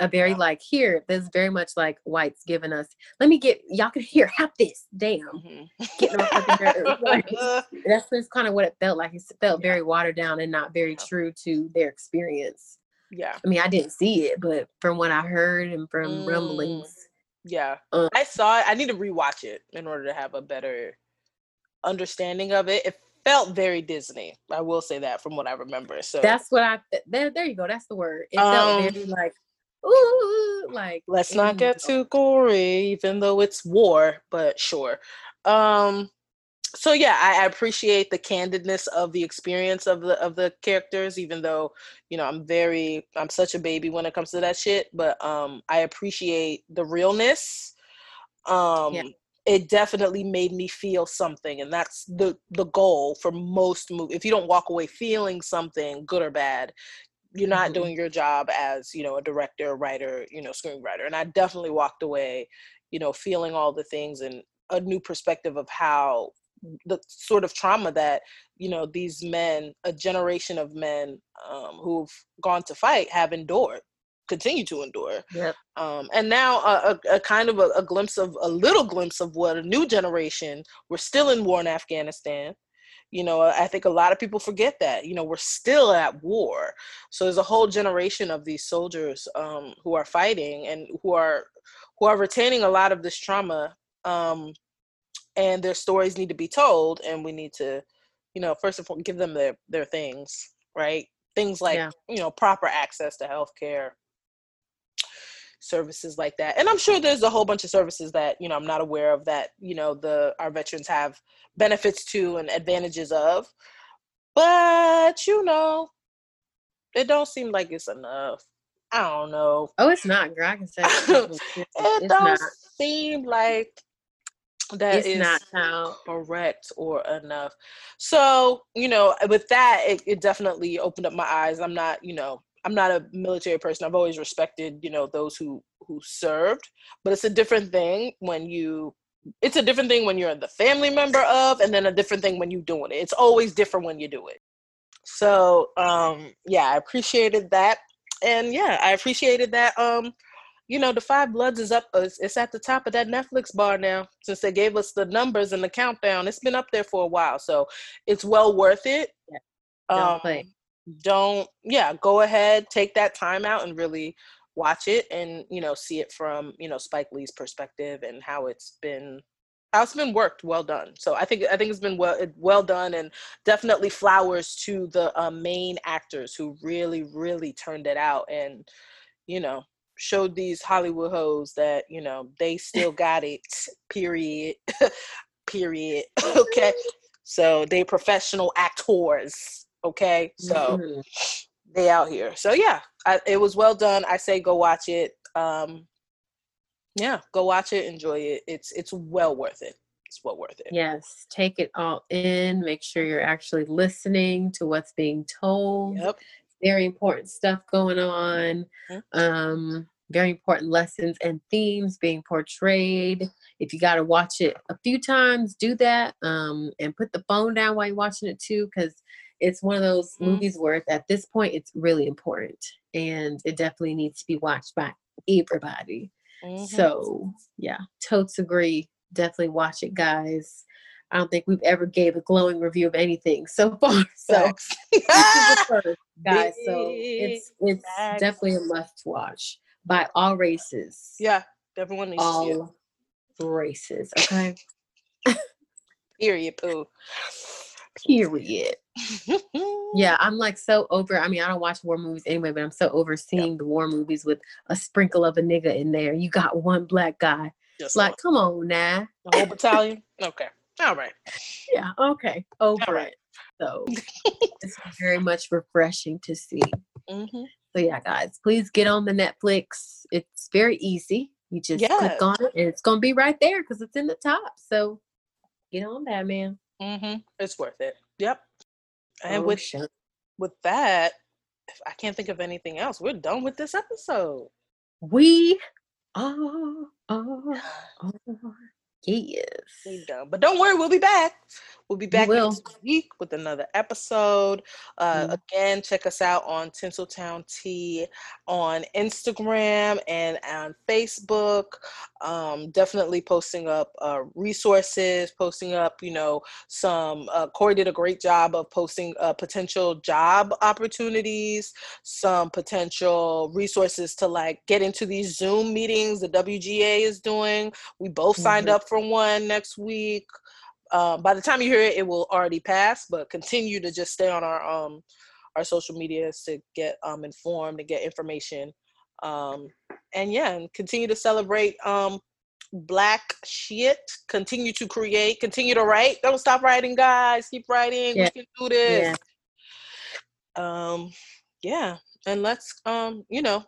A very like here, there's very much like whites giving us. Let me get y'all can hear have this. Damn, mm-hmm. getting [LAUGHS] [LAUGHS] like, that's just kind of what it felt like. It felt very watered down and not very true to their experience. Yeah. I mean, I didn't see it, but from what I heard and from Mm. rumblings, Yeah. Um, I saw it. I need to rewatch it in order to have a better understanding of it. It felt very Disney. I will say that from what I remember. So that's what I. th- There, there you go. That's the word. It Um, felt very like, ooh, like. let's not mm, get too gory, even though it's war, but sure. Um so yeah, I, I appreciate the candidness of the experience of the of the characters, even though, you know, I'm very I'm such a baby when it comes to that shit. But um I appreciate the realness. Um it definitely made me feel something and that's the the goal for most movies if you don't walk away feeling something good or bad you're not Mhm. doing your job as you know a director writer you know screenwriter and i definitely walked away you know feeling all the things and a new perspective of how the sort of trauma that you know these men a generation of men um, who've gone to fight have endured continue to endure. Yep. um, and now a, a, a kind of a, a glimpse of a little glimpse of what a new generation we're still in war in afghanistan. You know i think a lot of people forget that you know we're still at war. So there's a whole generation of these soldiers um, who are fighting and who are who are retaining a lot of this trauma um, and their stories need to be told and we need to you know first of all give them their their things right things like Yeah. you know proper access to health care services like that and i'm sure there's a whole bunch of services that you know i'm not aware of that you know the our veterans have benefits to and advantages of but you know it don't seem like it's enough i don't know Oh, it's not. Girl, I can say it. [LAUGHS] It don't not. seem like that It's is not how. correct or enough. So, you know, with that, it, it definitely opened up my eyes. I'm not, you know, I'm not a military person. I've always respected, you know, those who who served, but it's a different thing when you it's a different thing when you're the family member of and then a different thing when you're doing it. It's always different when you do it. So, um yeah, I appreciated that. And yeah, I appreciated that um you know, the Five Bloods is up. It's, it's at the top of that Netflix bar now. Since they gave us the numbers and the countdown, it's been up there for a while, so it's well worth it. Yeah, don't Um, don't yeah. Go ahead, take that time out and really watch it, and you know, see it from you know Spike Lee's perspective and how it's been how it's been worked. Well done. So I think I think it's been well well done, and definitely flowers to the uh, main actors who really really turned it out and you know showed these Hollywood hoes that you know they still got it. Period. [LAUGHS] period. [LAUGHS] okay. So they professional actors. Okay. So Mhm. they out here. So yeah, I, it was well done. I say go watch it. Um, yeah, go watch it. Enjoy it. It's it's well worth it. It's well worth it. Yes, take it all in. Make sure you're actually listening to what's being told. Yep. Very important stuff going on. Mhm. Um, very important lessons and themes being portrayed. If you got to watch it a few times, do that. Um, and put the phone down while you're watching it too, because it's one of those Mhm. movies where at this point it's really important and it definitely needs to be watched by everybody. Mhm. So yeah, totes agree. Definitely watch it, guys. I don't think we've ever gave a glowing review of anything so [LAUGHS] far. So Facts. [LAUGHS] this is the [LAUGHS] first, guys. So it's it's facts. definitely a must watch by all races. yeah, everyone needs to see it. all races. Okay. Period. Poo. Period. Yeah, I'm like so over. I mean, I don't watch war movies anyway, but I'm so over seeing the war movies with a sprinkle of a nigga in there. You got one black guy. Just Like, come on now. the whole battalion. Okay. All right. Yeah, okay. Over right. it. So [LAUGHS] it's very much refreshing to see. Mm-hmm. So yeah, guys, please get on the Netflix. It's very easy. You just Yeah. click on it and it's gonna be right there because it's in the top. So get on that, man. Mm-hmm. It's worth it. Yep. And Oh, with shit. with that, if I can't think of anything else, we're done with this episode. we are, are, [SIGHS] are We yes. done. But don't worry, we'll be back. We'll be back next week with another episode. Uh, mm Again, check us out on Tinseltown Tea on Instagram and on Facebook. Um, definitely posting up uh, resources, posting up, you know, some. Uh, Corey did a great job of posting uh, potential job opportunities, some potential resources to like get into these Zoom meetings the WGA is doing. We both signed mm-hmm. up for one next week. Uh, by the time you hear it, it will already pass. But continue to just stay on our um our social medias to get um informed and get information. Um, and yeah, and continue to celebrate um black shit. Continue to create. Continue to write. Don't stop writing, guys. Keep writing. Yeah. We can do this. Yeah. Um, yeah, and let's um, you know,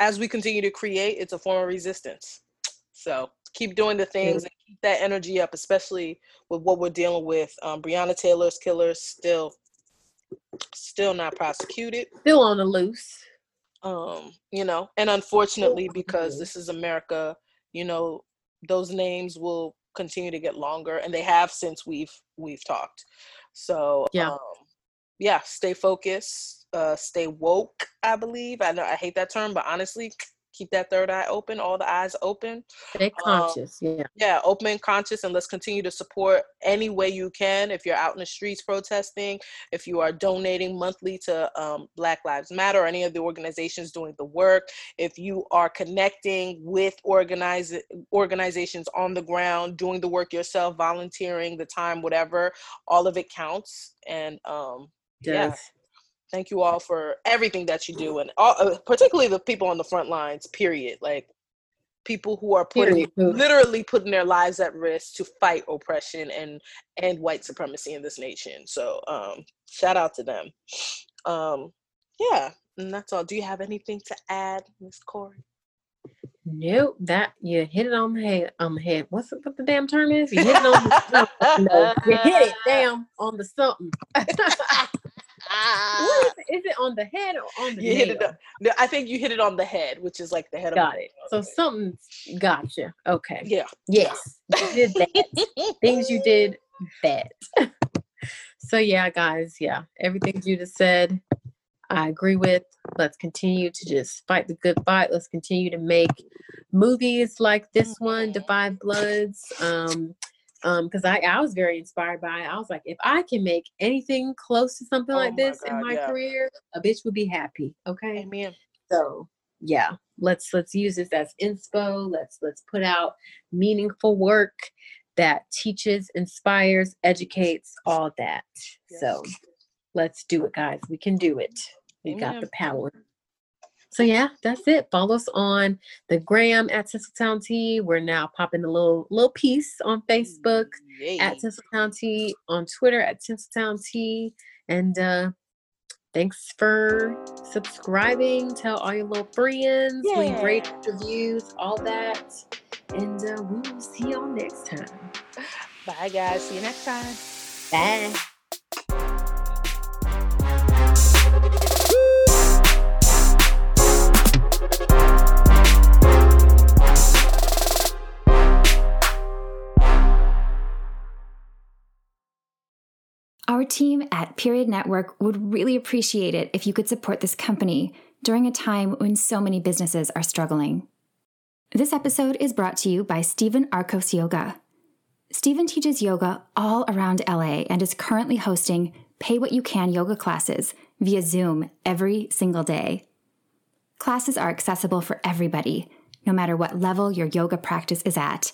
as we continue to create, it's a form of resistance. So keep doing the things and that energy up, especially with what we're dealing with. Um, Breonna Taylor's killer still, still not prosecuted. Still on the loose. Um, you know, and unfortunately, because this is America, you know, those names will continue to get longer, and they have since we've we've talked. So yeah, um, yeah, stay focused, uh, stay woke. I believe. I know I hate that term, but honestly, keep that third eye open, all the eyes open. Stay um, conscious, um, yeah. Yeah, open and conscious, and let's continue to support any way you can. If you're out in the streets protesting, if you are donating monthly to um, Black Lives Matter or any of the organizations doing the work, if you are connecting with organize, organizations on the ground, doing the work yourself, volunteering, the time, whatever, all of it counts. And um, yeah thank you all for everything that you do and all, uh, particularly the people on the front lines period like people who are putting literally putting their lives at risk to fight oppression and and white supremacy in this nation so um shout out to them um yeah and that's all do you have anything to add miss corey Nope, that you hit it on the head. On the head. What's what the damn term is? You hit it on the no, [LAUGHS] you hit it damn on the something. [LAUGHS] what is, it? is it on the head or on the you hit it on, no, I think you hit it on the head, which is like the head Got of it. So something gotcha. Okay. Yeah. Yes. You did that. [LAUGHS] Things you did that. [LAUGHS] so yeah, guys, yeah. Everything you just said, I agree with. Let's continue to just fight the good fight. Let's continue to make movies like this one, mm-hmm. 5 Bloods. Um, um because I, I was very inspired by it. I was like if i can make anything close to something oh like this God, in my yeah. career a bitch would be happy okay? Amen. So yeah let's let's use this as inspo let's let's put out meaningful work that teaches inspires educates all that. Yes. so let's do it guys. We can do it. We amen. got the power so yeah, that's it. Follow us on the gram at Tinseltown Tea. We're now popping a little little piece on Facebook Yay. at Tinseltown Tea, on Twitter at Tinseltown Tea. And uh thanks for subscribing. Tell all your little friends, yeah. leave rate reviews, all that. And uh, we will see y'all next time. Bye guys. See you next time. Bye. Our team at Period Network would really appreciate it if you could support this company during a time when so many businesses are struggling. This episode is brought to you by Steven Arcos Yoga. Steven teaches yoga all around LA and is currently hosting Pay What You Can yoga classes via Zoom every single day. Classes are accessible for everybody, no matter what level your yoga practice is at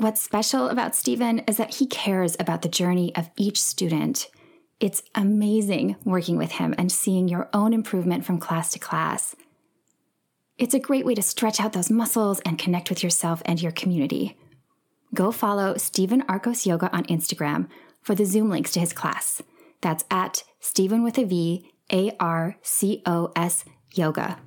What's special about Steven is that he cares about the journey of each student. It's amazing working with him and seeing your own improvement from class to class. It's a great way to stretch out those muscles and connect with yourself and your community. Go follow Steven Arcos Yoga on Instagram for the Zoom links to his class. That's at Steven with a V, A R C O S Yoga.